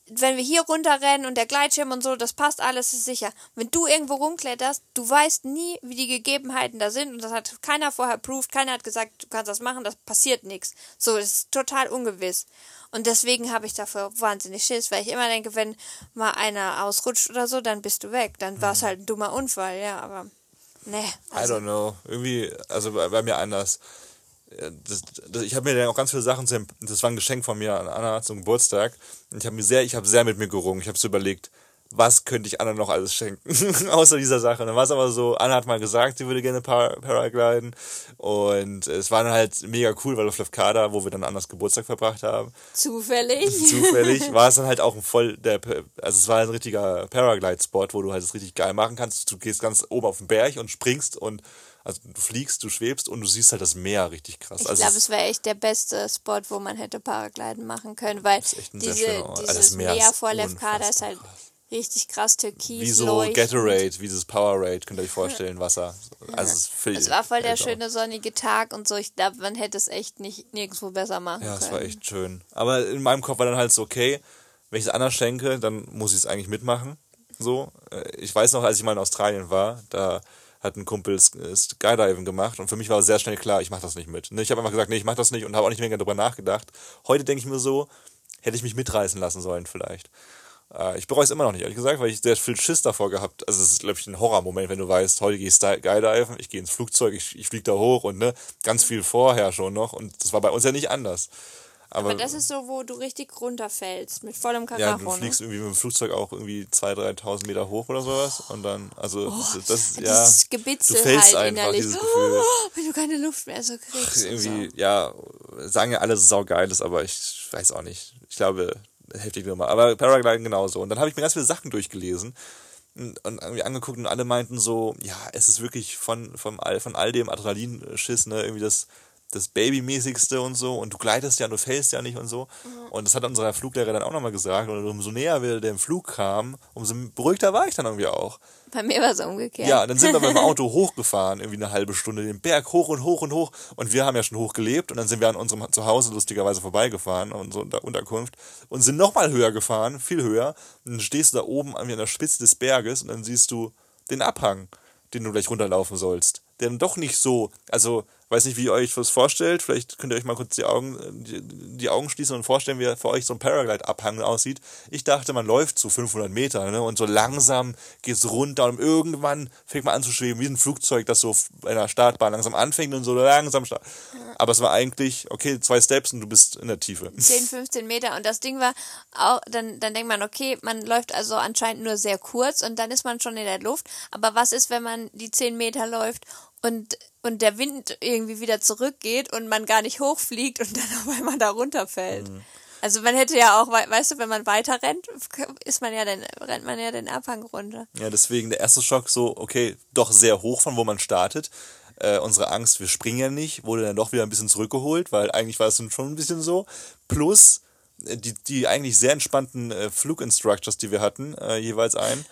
B: wenn wir hier runterrennen und der Gleitschirm und so, das passt alles, ist sicher. Wenn du irgendwo rumkletterst, du weißt nie, wie die Gegebenheiten da sind und das hat keiner vorher proved, keiner hat gesagt, du kannst das machen, das passiert nichts. So, es ist total ungewiss. Und deswegen habe ich dafür wahnsinnig Schiss, weil ich immer denke, wenn mal einer ausrutscht oder so, dann bist du weg. Dann war es halt ein dummer Unfall, ja, aber nee.
A: I
B: Also,
A: don't know. Irgendwie, also bei, bei mir anders. Das, das, ich habe mir dann auch ganz viele Sachen, zu, das war ein Geschenk von mir an Anna zum Geburtstag. Und ich habe mir sehr, ich habe sehr mit mir gerungen. Ich habe so überlegt, was könnte ich Anna noch alles schenken, außer dieser Sache. Und dann war es aber so, Anna hat mal gesagt, sie würde gerne Par Paragliden. Und es war dann halt mega cool, weil auf Lefkada, wo wir dann Annas Geburtstag verbracht haben,
B: zufällig.
A: zufällig war es dann halt auch ein voll der also es war ein richtiger Paraglide Spot, wo du halt das richtig geil machen kannst. Du gehst ganz oben auf den Berg und springst und also du fliegst, du schwebst und du siehst halt das Meer richtig krass.
B: Ich
A: also
B: glaube,
A: es-
B: es wäre echt der beste Spot, wo man hätte Paragliden machen können, weil diese, dieses
A: Meer
B: Meer,
A: ist
B: vor Lefkada ist halt richtig krass türkis.
A: wie so
B: leuchtend.
A: Gatorade, wie dieses Powerade, könnt ihr euch vorstellen, Wasser. Also es, ist viel,
B: Es war voll der schöne sonnige Tag und so. Ich glaube, man hätte es echt nicht nirgendwo besser machen
A: Ja,
B: können.
A: es war echt schön. Aber in meinem Kopf war dann halt so, okay, wenn ich es Anna schenke, dann muss ich es eigentlich mitmachen. So. Äh, Ich weiß noch, als ich mal in Australien war, da hat ein Kumpel Skydiving gemacht und für mich war sehr schnell klar, ich mache das nicht mit. Ne, Ich habe einfach gesagt, nee, ich mache das nicht und habe auch nicht mehr darüber nachgedacht. Heute denke ich mir so, hätte ich mich mitreißen lassen sollen vielleicht. Äh, Ich bereue es immer noch nicht, ehrlich gesagt, weil ich sehr viel Schiss davor gehabt. Also es ist, glaube ich, ein Horrormoment, wenn du weißt, heute gehe ich Skydiven, ich gehe ins Flugzeug, ich, ich fliege da hoch und ne, ganz viel vorher schon noch. Und das war bei uns ja nicht anders. Aber,
B: Aber das ist so, wo du richtig runterfällst, mit vollem
A: ja,
B: Karacho.
A: du fliegst irgendwie mit dem Flugzeug auch irgendwie 2.000, 3.000 Meter hoch oder sowas. Und dann, also, das, das, ja,
B: Oh, Dieses Gebitzel
A: du fällst
B: halt
A: einfach,
B: innerlich.
A: dieses Gefühl.
B: Oh, wenn du keine Luft mehr so kriegst.
A: irgendwie,
B: so.
A: ja, sagen ja alle, es saugeil ist, aber ich weiß auch nicht. Ich glaube, heftig Nummer. Aber Paragliden genauso. Und dann habe ich mir ganz viele Sachen durchgelesen und, und irgendwie angeguckt und alle meinten so, ja, es ist wirklich von, von, all, von all dem Adrenalinschiss, ne, irgendwie das, das Babymäßigste und so und du gleitest ja und du fällst ja nicht und so. Und das hat unser Fluglehrer dann auch nochmal gesagt. Und umso näher wir dem Flug kamen, umso beruhigter war ich dann irgendwie auch.
B: Bei mir war es umgekehrt.
A: Ja, dann sind wir mit dem Auto hochgefahren, irgendwie eine halbe Stunde den Berg hoch und hoch und hoch. Und wir haben ja schon hoch gelebt und dann sind wir an unserem Zuhause lustigerweise vorbeigefahren, an unserer Unter- Unterkunft, und sind nochmal höher gefahren, viel höher. Und dann stehst du da oben an der Spitze des Berges und dann siehst du den Abhang, den du gleich runterlaufen sollst. Der dann doch nicht so, also weiß nicht, wie ihr euch das vorstellt. Vielleicht könnt ihr euch mal kurz die Augen, die, die Augen schließen und vorstellen, wie für euch so ein Paraglide-Abhang aussieht. Ich dachte, man läuft zu 500 Meter ne? und so langsam geht's runter und irgendwann fängt man an zu schweben, wie ein Flugzeug, das so bei einer Startbahn langsam anfängt und so langsam startet. Aber es war eigentlich, okay, zwei Steps und du bist in der Tiefe.
B: 10, 15 Meter. Und das Ding war auch, dann, dann denkt man, okay, man läuft also anscheinend nur sehr kurz und dann ist man schon in der Luft. Aber was ist, wenn man die 10 Meter läuft und, und der Wind irgendwie wieder zurückgeht und man gar nicht hochfliegt und dann auf einmal da runterfällt? Also man hätte ja auch, wei- weißt du, wenn man weiter rennt, ist man ja den, rennt man ja den Abhang runter.
A: Ja, deswegen der erste Schock so, okay, doch sehr hoch von wo man startet. Äh, unsere Angst, wir springen ja nicht, wurde dann doch wieder ein bisschen zurückgeholt, weil eigentlich war es schon ein bisschen so. Plus äh, die, die eigentlich sehr entspannten äh, Fluginstructors, die wir hatten, äh, jeweils ein,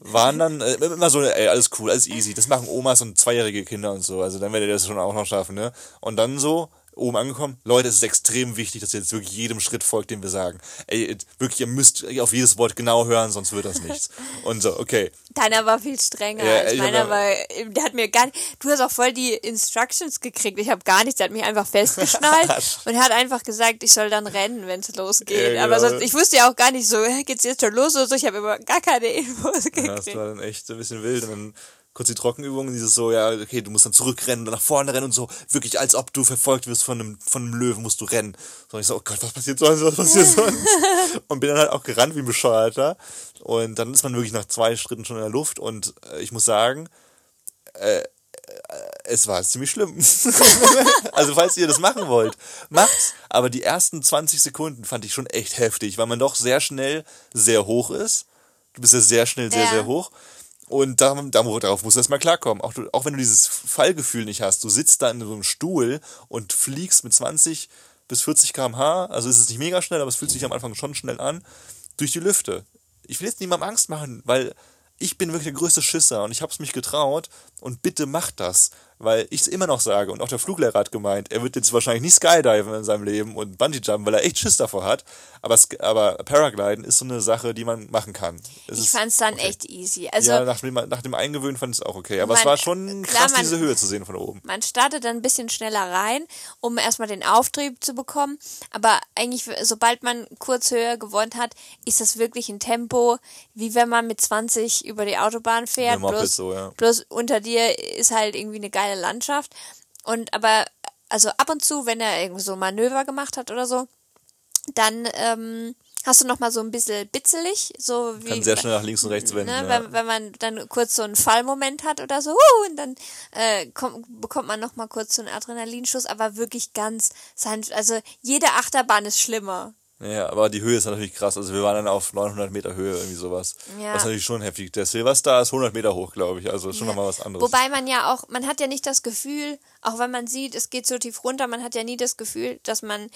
A: waren dann äh, immer so, ey, alles cool, alles easy. Das machen Omas und zweijährige Kinder und so. Also dann werdet ihr das schon auch noch schaffen, ne? Und dann so, oben angekommen, Leute, es ist extrem wichtig, dass ihr jetzt wirklich jedem Schritt folgt, den wir sagen. Ey, wirklich, ihr müsst auf jedes Wort genau hören, sonst wird das nichts. Und so, okay.
B: Deiner war viel strenger
A: Ja,
B: als meiner, weil der hat mir gar nicht, du hast auch voll die Instructions gekriegt. Ich habe gar nichts, der hat mich einfach festgeschnallt und hat einfach gesagt, ich soll dann rennen, wenn es losgeht.
A: Ja,
B: Aber
A: genau.
B: sonst, ich wusste ja auch gar nicht so, geht's jetzt schon los oder so. Ich habe immer gar keine Infos
A: Ja, das
B: gekriegt.
A: war dann echt ein bisschen wild. Und dann kurz die Trockenübungen, dieses so, ja, okay, du musst dann zurückrennen und nach vorne rennen und so, wirklich, als ob du verfolgt wirst von einem, von einem Löwen, musst du rennen. So, und ich so, oh Gott, was passiert sonst, was passiert sonst? und bin dann halt auch gerannt wie ein Bescheuerter. Und dann ist man wirklich nach zwei Schritten schon in der Luft und äh, ich muss sagen, äh, Es war ziemlich schlimm. also falls ihr das machen wollt, macht's. Aber die ersten 20 Sekunden fand ich schon echt heftig, weil man doch sehr schnell sehr hoch ist. Du bist ja sehr schnell sehr,
B: Ja.
A: sehr hoch. Und da, da, darauf musst du erstmal klarkommen. Auch, du, auch wenn du dieses Fallgefühl nicht hast. Du sitzt da in so einem Stuhl und fliegst mit 20 bis 40 km/h. Also ist es nicht mega schnell, aber es fühlt sich am Anfang schon schnell an. Durch die Lüfte. Ich will jetzt niemandem Angst machen, weil ich bin wirklich der größte Schisser und ich habe es mich getraut und bitte macht das, weil ich es immer noch sage und auch der Fluglehrer hat gemeint, er wird jetzt wahrscheinlich nicht skydiven in seinem Leben und Bungee jumpen, weil er echt Schiss davor hat, aber, aber Paragliden ist so eine Sache, die man machen kann. Es
B: Ich
A: ist-
B: fand's dann
A: okay.
B: echt easy. Also
A: ja, nach dem, nach dem Eingewöhnen fand ich es auch okay, aber es
B: Man-
A: war schon
B: klar,
A: krass,
B: man-
A: diese Höhe zu sehen von oben.
B: man startet dann ein bisschen schneller rein, um erstmal den Auftrieb zu bekommen. Aber eigentlich, sobald man kurz Höhe gewonnen hat, ist das wirklich ein Tempo, wie wenn man mit 20 über die Autobahn fährt. Bloß,
A: so, ja.
B: bloß unter dir ist halt irgendwie eine geile Landschaft. Und aber, also ab und zu, wenn er irgendwo so Manöver gemacht hat oder so, dann ähm, hast du noch mal so ein bisschen bitzelig, so wie
A: Kann sehr schnell nach links und rechts wenden.
B: ne,
A: ja.
B: wenn, wenn man dann kurz so einen Fallmoment hat oder so, uh, und dann äh, kommt, bekommt man noch mal kurz so einen Adrenalinschuss, aber wirklich ganz sanft. Also jede Achterbahn ist schlimmer.
A: Ja, aber die Höhe ist natürlich krass. Also wir waren dann auf 900 Meter Höhe, irgendwie sowas.
B: Ja.
A: Was natürlich schon heftig. Der Silverstar ist 100 Meter hoch, glaube ich. Also ist schon
B: Ja.
A: nochmal was anderes.
B: Wobei man ja auch, man hat ja nicht das Gefühl, auch wenn man sieht, es geht so tief runter, man hat ja nie das Gefühl, dass man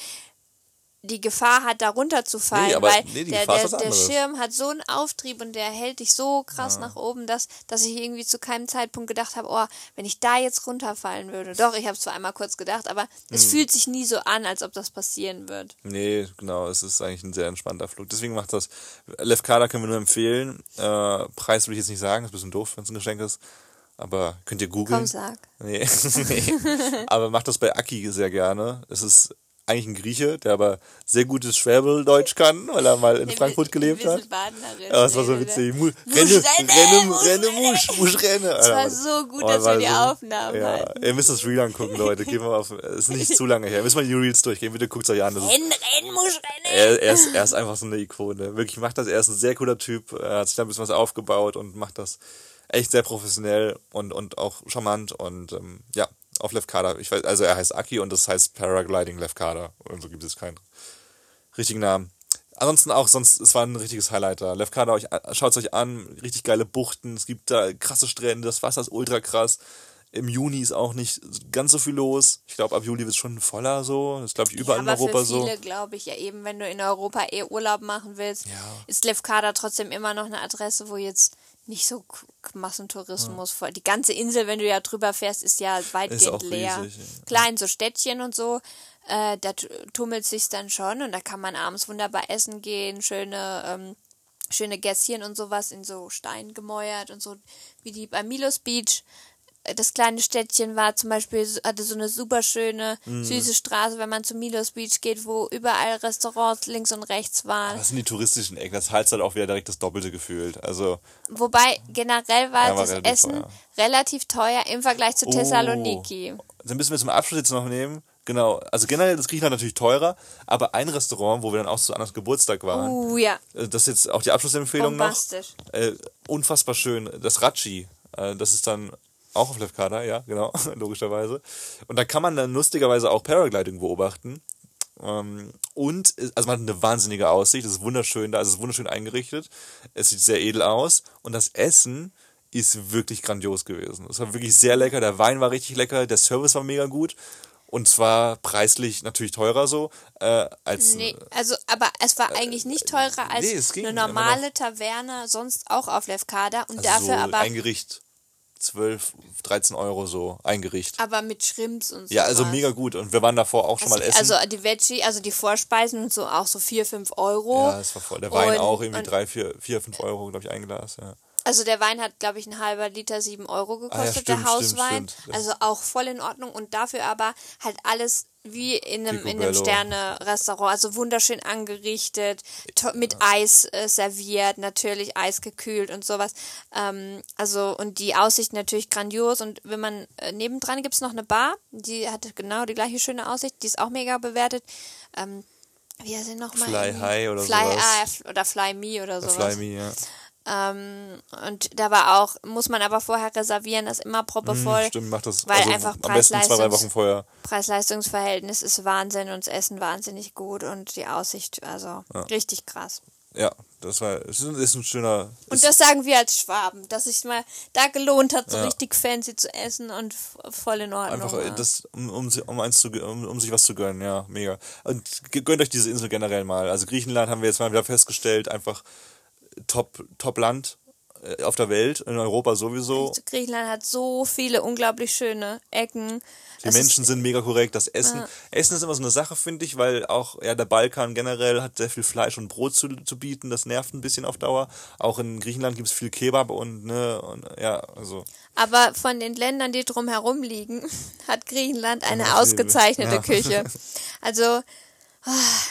B: die Gefahr hat, da runterzufallen,
A: Nee,
B: weil
A: nee,
B: der, der, der. Schirm hat so einen Auftrieb und der hält dich so krass nach oben, dass, dass ich irgendwie zu keinem Zeitpunkt gedacht habe, oh, wenn ich da jetzt runterfallen würde. Doch, ich habe es zwar einmal kurz gedacht, aber
A: Hm.
B: es fühlt sich nie so an, als ob das passieren wird.
A: Nee, genau, es ist eigentlich ein sehr entspannter Flug. Deswegen macht das. Lefkada können wir nur empfehlen. Äh, Preis will ich jetzt nicht sagen, ist ein bisschen doof, wenn es ein Geschenk ist. Aber könnt ihr googeln.
B: Komm, sag.
A: Nee. nee. Aber macht das bei Aki sehr gerne. Es ist eigentlich ein Grieche, der aber sehr gutes Schwäbeldeutsch kann, weil er mal in Frankfurt gelebt hat. Ja, es war so witzig. Mu
B: Musch
A: renne,
B: renne,
A: renne,
B: Musch
A: renne,
B: renne.
A: Musch, Musch, renne.
B: Es war so gut,
A: oh,
B: dass wir die
A: so-
B: Aufnahmen
A: ja,
B: hatten.
A: Ihr müsst das Reel angucken, Leute. Gehen wir mal auf, es ist nicht zu lange her. Müssen wir die Reels durchgehen. Bitte guckt es euch an. Das ist,
B: Renn, renn, Musch, renne.
A: er, er, ist, er ist einfach so eine Ikone. Wirklich macht das. Er ist ein sehr cooler Typ. Er hat sich da ein bisschen was aufgebaut und macht das echt sehr professionell und, und auch charmant. Und ähm, ja, auf Lefkada. Ich weiß, also er heißt Aki und das heißt Paragliding Lefkada. Und so gibt es keinen richtigen Namen. Ansonsten auch, sonst, es war ein richtiges Highlight da. Lefkada, schaut es euch an, richtig geile Buchten, es gibt da krasse Strände, das Wasser ist ultra krass. Im Juni ist auch nicht ganz so viel los. Ich glaube, ab Juli wird es schon voller so. Das ist, glaube ich, überall
B: ja,
A: in
B: aber
A: Europa
B: für
A: so.
B: viele, glaube ich, ja eben, wenn du in Europa eh Urlaub machen willst,
A: Ja.
B: ist Lefkada trotzdem immer noch eine Adresse, wo jetzt nicht so Massentourismus vor. Die ganze Insel, wenn du ja drüber fährst, ist ja weitgehend
A: auch
B: leer.
A: riesig, ja.
B: Klar, in so Städtchen und so, äh, da tummelt sich dann schon und da kann man abends wunderbar essen gehen, schöne ähm, schöne Gässchen und sowas in so Stein gemäuert und so wie die bei Milos Beach. Das kleine Städtchen war zum Beispiel, so- hatte so eine super schöne,
A: Mhm.
B: süße Straße, wenn man zu Milos Beach geht, wo überall Restaurants links und rechts waren.
A: Das sind die touristischen Ecken. Das heizt halt auch wieder direkt das Doppelte gefühlt. Also,
B: Wobei generell war
A: Ja, war
B: das
A: relativ
B: Essen
A: teuer.
B: relativ teuer im Vergleich zu
A: Oh.
B: Thessaloniki.
A: dann müssen wir zum Abschluss jetzt noch nehmen. Genau. Also generell ist Griechenland natürlich teurer, aber ein Restaurant, wo wir dann auch zu Annas Geburtstag waren,
B: Uh, ja,
A: äh, das ist jetzt auch die Abschlussempfehlung noch. Äh, unfassbar schön. Das Rachi, äh, das ist dann auch auf Lefkada, ja, genau, logischerweise. Und da kann man dann lustigerweise auch Paragliding beobachten. Ähm, und, äh, also man hat eine wahnsinnige Aussicht, es ist wunderschön da, also es ist wunderschön eingerichtet. Es sieht sehr edel aus. Und das Essen ist wirklich grandios gewesen. Es war wirklich sehr lecker, der Wein war richtig lecker, der Service war mega gut. Und zwar preislich natürlich teurer so, äh, als
B: Nee, also, aber es war eigentlich nicht teurer als
A: nee,
B: eine normale Taverne, sonst auch auf Lefkada und
A: also
B: dafür
A: so
B: aber,
A: ein Gericht 12, 13 Euro so, ein Gericht.
B: aber mit Shrimps und so.
A: Ja, also mega gut. Und wir waren davor auch schon mal essen.
B: Also die Veggie, also die Vorspeisen und so auch so 4, 5 Euro.
A: ja, es war voll. Der Wein
B: Und-
A: auch irgendwie
B: und-
A: 3, 4, 4 5 Euro, glaube ich, ein Glas. Ja.
B: Also der Wein hat, glaube ich, ein halber Liter 7 Euro gekostet,
A: Ah, ja, stimmt,
B: der
A: stimmt,
B: Hauswein.
A: stimmt.
B: Also auch voll in Ordnung und dafür aber halt alles wie in einem, in einem. Sterne-Restaurant. Also wunderschön angerichtet, mit Eis äh, serviert, natürlich eisgekühlt und sowas. Ähm, also und die Aussicht natürlich grandios. Und wenn man äh, nebendran gibt's noch eine Bar, die hat genau die gleiche schöne Aussicht, die ist auch mega bewertet. Ähm, wie heißt sie nochmal?
A: Fly High oder
B: Fly,
A: sowas.
B: f- oder Fly Me oder sowas.
A: Fly Me, ja.
B: Ähm, und da war auch, muss man aber vorher reservieren, das ist immer proppevoll.
A: Hm, Stimmt, macht das
B: Weil
A: also
B: einfach
A: besten zwei.
B: Preis-Leistungs-Verhältnis ist Wahnsinn und das Essen wahnsinnig gut und die Aussicht, also richtig krass.
A: Ja, das war, es ist, ist ein schöner.
B: Und das sagen wir als Schwaben, dass sich mal da gelohnt hat, so
A: Ja.
B: richtig fancy zu essen und voll in Ordnung.
A: Einfach, äh,
B: ja.
A: das, um, um, um, eins zu, um, um sich was zu gönnen, ja, mega. Und gönnt euch diese Insel generell mal. Also Griechenland haben wir jetzt mal wieder festgestellt, einfach Top, Top Land äh, auf der Welt, in Europa sowieso.
B: Griechenland hat so viele unglaublich schöne Ecken.
A: Die
B: Es
A: Menschen sind mega korrekt. Das Essen,
B: Ja.
A: Essen ist immer so eine Sache, finde ich, weil auch ja der Balkan generell hat sehr viel Fleisch und Brot zu, zu bieten. Das nervt ein bisschen auf Dauer. Auch in Griechenland gibt es viel Kebab und ne und ja also
B: aber von den Ländern, die drumherum liegen, hat Griechenland eine ausgezeichnete
A: ja.
B: Küche. Also ah,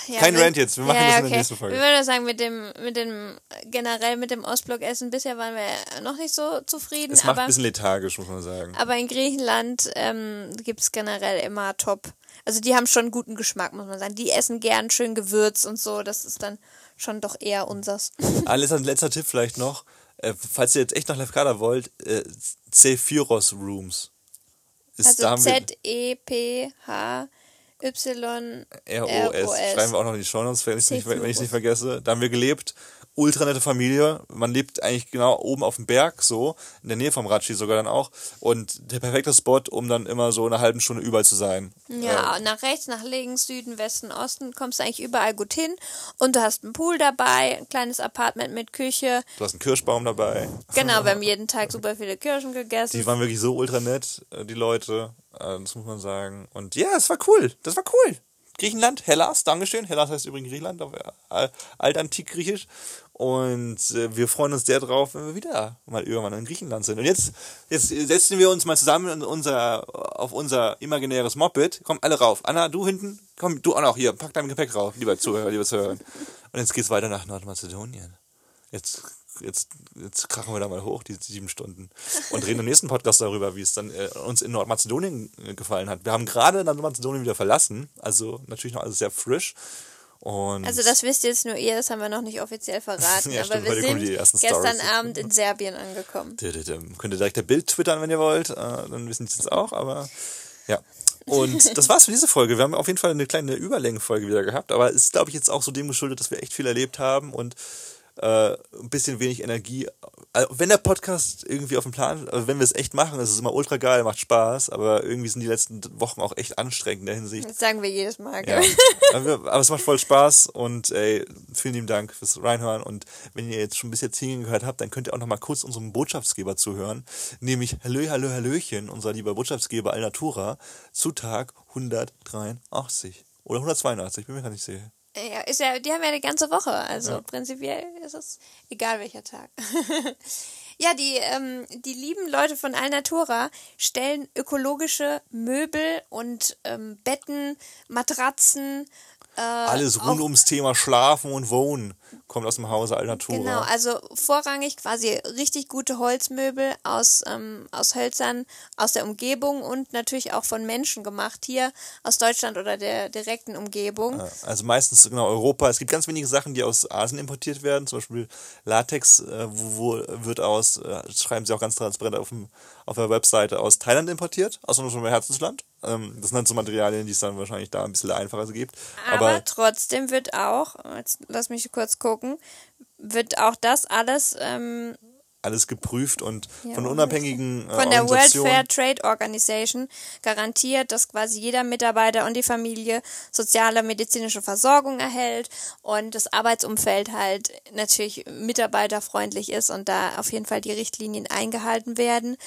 B: ja,
A: Kein Rant jetzt, wir machen das in der nächsten Folge.
B: Wir würden sagen, mit dem, mit dem, generell mit dem Ostblock-Essen bisher waren wir noch nicht so zufrieden,
A: es macht
B: aber,
A: ein bisschen lethargisch, muss man sagen.
B: aber in Griechenland ähm, gibt es generell immer top. Also die haben schon guten Geschmack, muss man sagen. Die essen gern schön Gewürz und so, das ist dann schon doch eher unsers.
A: Alles ein letzter Tipp vielleicht noch. Äh, falls ihr jetzt echt nach Lefkada wollt, äh, Zephyros Rooms. Ist,
B: Also
A: haben
B: Z-E-P-H-Y
A: ROS. Schreiben wir auch noch in die Shownotes, wenn ich es nicht vergesse. Da haben wir gelebt. Ultra nette Familie. Man lebt eigentlich genau oben auf dem Berg, so. In der Nähe vom Ratschi sogar dann auch. Und der perfekte Spot, um dann immer so eine halbe Stunde überall zu sein.
B: Ja, nach rechts, nach links, Süden, Westen, Osten kommst du eigentlich überall gut hin. Und du hast einen Pool dabei, ein kleines Apartment mit Küche.
A: Du hast einen Kirschbaum dabei.
B: Genau, wir haben jeden Tag super viele Kirschen gegessen.
A: Die waren wirklich so ultra nett, äh, die Leute. Äh, Das muss man sagen. Und ja, es war cool. Das war cool. Griechenland, Hellas, Dankeschön. Hellas heißt übrigens Griechenland, auf äh, Altantik-Griechisch. Und äh, wir freuen uns sehr drauf, wenn wir wieder mal irgendwann in Griechenland sind. Und jetzt, jetzt setzen wir uns mal zusammen unser, auf unser imaginäres Moped. Kommt alle rauf. Anna, du hinten. Komm, du auch noch hier. Pack dein Gepäck rauf, lieber Zuhörer, lieber Zuhörer. Und jetzt geht's weiter nach Nordmazedonien. Jetzt, jetzt, jetzt krachen wir da mal hoch, die sieben Stunden. Und reden im nächsten Podcast darüber, wie es dann äh, uns in Nordmazedonien äh, gefallen hat. Wir haben gerade Nordmazedonien wieder verlassen. Also natürlich noch alles sehr frisch. Und
B: Also das wisst jetzt nur ihr, das haben wir noch nicht offiziell verraten.
A: Ja,
B: aber
A: stimmt,
B: wir
A: heute kommen
B: sind gestern
A: Stories.
B: Abend in Serbien angekommen.
A: Könnt ihr direkt der Bild twittern, wenn ihr wollt. Äh, dann wissen die es auch, aber ja. Und das war's für diese Folge. Wir haben auf jeden Fall eine kleine Überlängenfolge wieder gehabt, aber es ist, glaube ich, jetzt auch so dem geschuldet, dass wir echt viel erlebt haben und äh, ein bisschen wenig Energie. Also, wenn der Podcast irgendwie auf dem Plan, also wenn wir es echt machen, ist es immer ultra geil, macht Spaß, aber irgendwie sind die letzten Wochen auch echt anstrengend in der Hinsicht.
B: Das sagen wir jedes Mal.
A: Ja.
B: gell?
A: aber, es macht voll Spaß und ey, vielen lieben Dank fürs Reinhören. Und wenn ihr jetzt schon bis jetzt hingehört habt, dann könnt ihr auch noch mal kurz unserem Botschaftsgeber zuhören, nämlich Hallö, Hallö, Hallöchen, unser lieber Botschaftsgeber Alnatura, zu Tag 183 oder 182, bin mir gar nicht sicher.
B: Ja, ist ja, die haben ja eine ganze Woche, also
A: Ja.
B: prinzipiell ist es egal welcher Tag. ja, die, ähm, die lieben Leute von Alnatura stellen ökologische Möbel und ähm, Betten, Matratzen. Äh,
A: Alles rund ums Thema Schlafen und Wohnen kommt aus dem Hause Alnatura.
B: Genau, also vorrangig quasi richtig gute Holzmöbel aus, ähm, aus Hölzern aus der Umgebung und natürlich auch von Menschen gemacht hier aus Deutschland oder der direkten Umgebung.
A: Also meistens genau Europa. Es gibt ganz wenige Sachen, die aus Asien importiert werden. Zum Beispiel Latex, äh, wo, wo wird aus, äh, schreiben sie auch ganz transparent auf, dem, auf der Webseite, aus Thailand importiert, aus unserem Herzensland. Ähm, das sind dann so Materialien, die es dann wahrscheinlich da ein bisschen einfacher gibt.
B: Aber,
A: Aber,
B: trotzdem wird auch, jetzt lass mich kurz gucken, wird auch das alles ähm,
A: alles geprüft und
B: Ja,
A: von unabhängigen äh,
B: von der World. Fair Trade Organization garantiert, dass quasi jeder Mitarbeiter und die Familie soziale medizinische Versorgung erhält und das Arbeitsumfeld halt natürlich mitarbeiterfreundlich ist und da auf jeden Fall die Richtlinien eingehalten werden.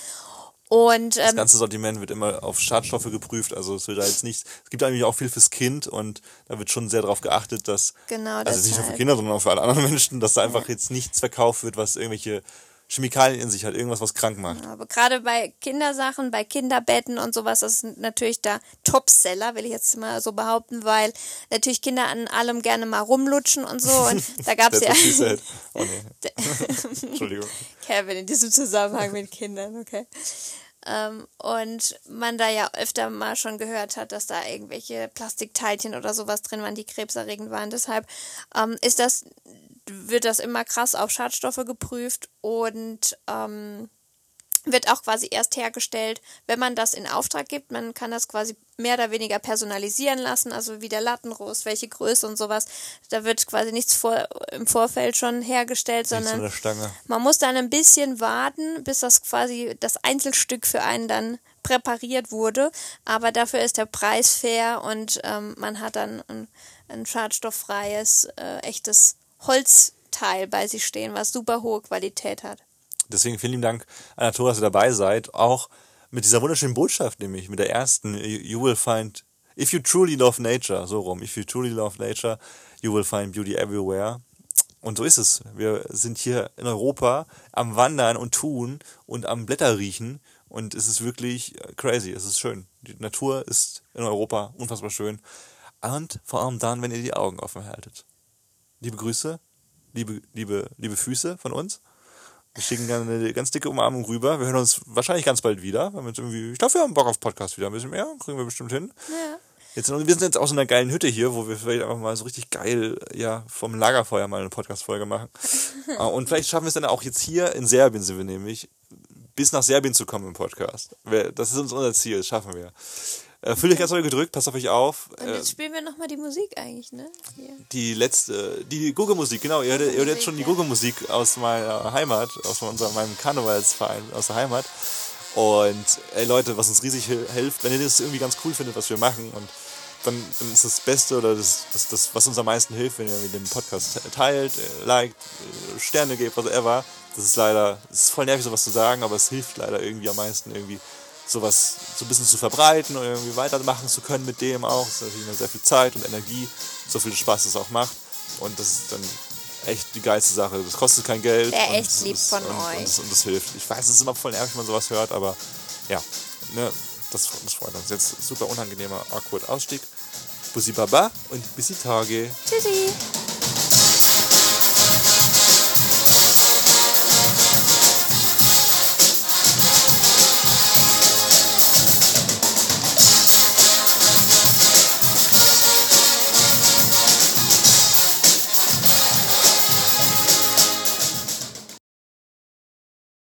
B: Und
A: Das
B: ähm,
A: ganze Sortiment wird immer auf Schadstoffe geprüft, also es wird da jetzt nicht, es gibt eigentlich auch viel fürs Kind und da wird schon sehr darauf geachtet, dass,
B: Genau,
A: also nicht nur für
B: deshalb.
A: Kinder, sondern auch für alle anderen Menschen, dass da einfach jetzt nichts verkauft wird, was irgendwelche Chemikalien in sich hat, irgendwas, was krank macht.
B: Aber gerade bei Kindersachen, bei Kinderbetten und sowas, das ist natürlich der Topseller, will ich jetzt mal so behaupten, weil natürlich Kinder an allem gerne mal rumlutschen und so. Und da gab es ja.
A: Oh nee. Entschuldigung.
B: Kevin in diesem Zusammenhang mit Kindern, okay. Ähm, und man da ja öfter mal schon gehört hat, dass da irgendwelche Plastikteilchen oder sowas drin waren, die krebserregend waren. Deshalb ähm, ist das, wird das immer krass auf Schadstoffe geprüft und ähm, wird auch quasi erst hergestellt, wenn man das in Auftrag gibt. Man kann das quasi mehr oder weniger personalisieren lassen, also wie der Lattenrost, welche Größe und sowas. Da wird quasi nichts vor, im Vorfeld schon hergestellt, sondern man muss dann ein bisschen warten, bis das quasi das Einzelstück für einen dann präpariert wurde. Aber dafür ist der Preis fair und ähm, man hat dann ein, ein schadstofffreies, äh, echtes Holzteil bei sich stehen, was super hohe Qualität hat.
A: Deswegen vielen Dank, Anatol, dass ihr dabei seid. Auch mit dieser wunderschönen Botschaft, nämlich mit der ersten, you, will find, if you truly love nature, so rum, if you truly love nature, you will find beauty everywhere. Und so ist es. Wir sind hier in Europa am Wandern und Tun und am Blätter riechen. Und es ist wirklich crazy. Es ist schön. Die Natur ist in Europa unfassbar schön. Und vor allem dann, wenn ihr die Augen offen haltet. Liebe Grüße, liebe, liebe, liebe Füße von uns. Wir schicken gerne eine ganz dicke Umarmung rüber. Wir hören uns wahrscheinlich ganz bald wieder. Weil wir jetzt irgendwie, ich glaube, wir haben Bock auf Podcast wieder ein bisschen mehr. Kriegen wir bestimmt hin.
B: Ja.
A: Jetzt, wir sind jetzt auch so in einer geilen Hütte hier, wo wir vielleicht einfach mal so richtig geil, ja, vom Lagerfeuer mal eine Podcast-Folge machen. Äh, Und vielleicht schaffen wir es dann auch jetzt hier in Serbien sind wir nämlich, bis nach Serbien zu kommen im Podcast. Das ist uns unser Ziel, das schaffen wir. Äh, Fühlt euch ganz doll gedrückt, passt auf euch auf.
B: Und
A: Äh,
B: jetzt spielen wir nochmal die Musik eigentlich, ne? Hier.
A: die letzte, die Google-Musik, genau, ihr hört, ihr hört jetzt schon die. Google-Musik aus meiner Heimat, aus unserem, meinem Karnevalsverein aus der Heimat. Und ey Leute, was uns riesig hil- hilft, wenn ihr das irgendwie ganz cool findet, was wir machen und dann, dann ist das Beste oder das, das, das, was uns am meisten hilft, wenn ihr den Podcast teilt, äh, liked, äh, Sterne gebt, whatever. Das ist leider, es ist voll nervig, sowas zu sagen, aber es hilft leider irgendwie am meisten irgendwie sowas so ein bisschen zu verbreiten und irgendwie weitermachen zu können mit dem auch. Das ist natürlich immer sehr viel Zeit und Energie, so viel Spaß es auch macht. Und das ist dann echt die geilste Sache. Das kostet kein Geld.
B: Wär
A: und
B: echt lieb
A: ist,
B: von
A: und,
B: euch.
A: Und das, und das hilft. Ich weiß, es ist immer voll nervig, wenn man sowas hört, aber ja, ne, das, das freut uns. Jetzt super unangenehmer, awkward Ausstieg. Bussi Baba und bis die Tage.
B: Tschüssi!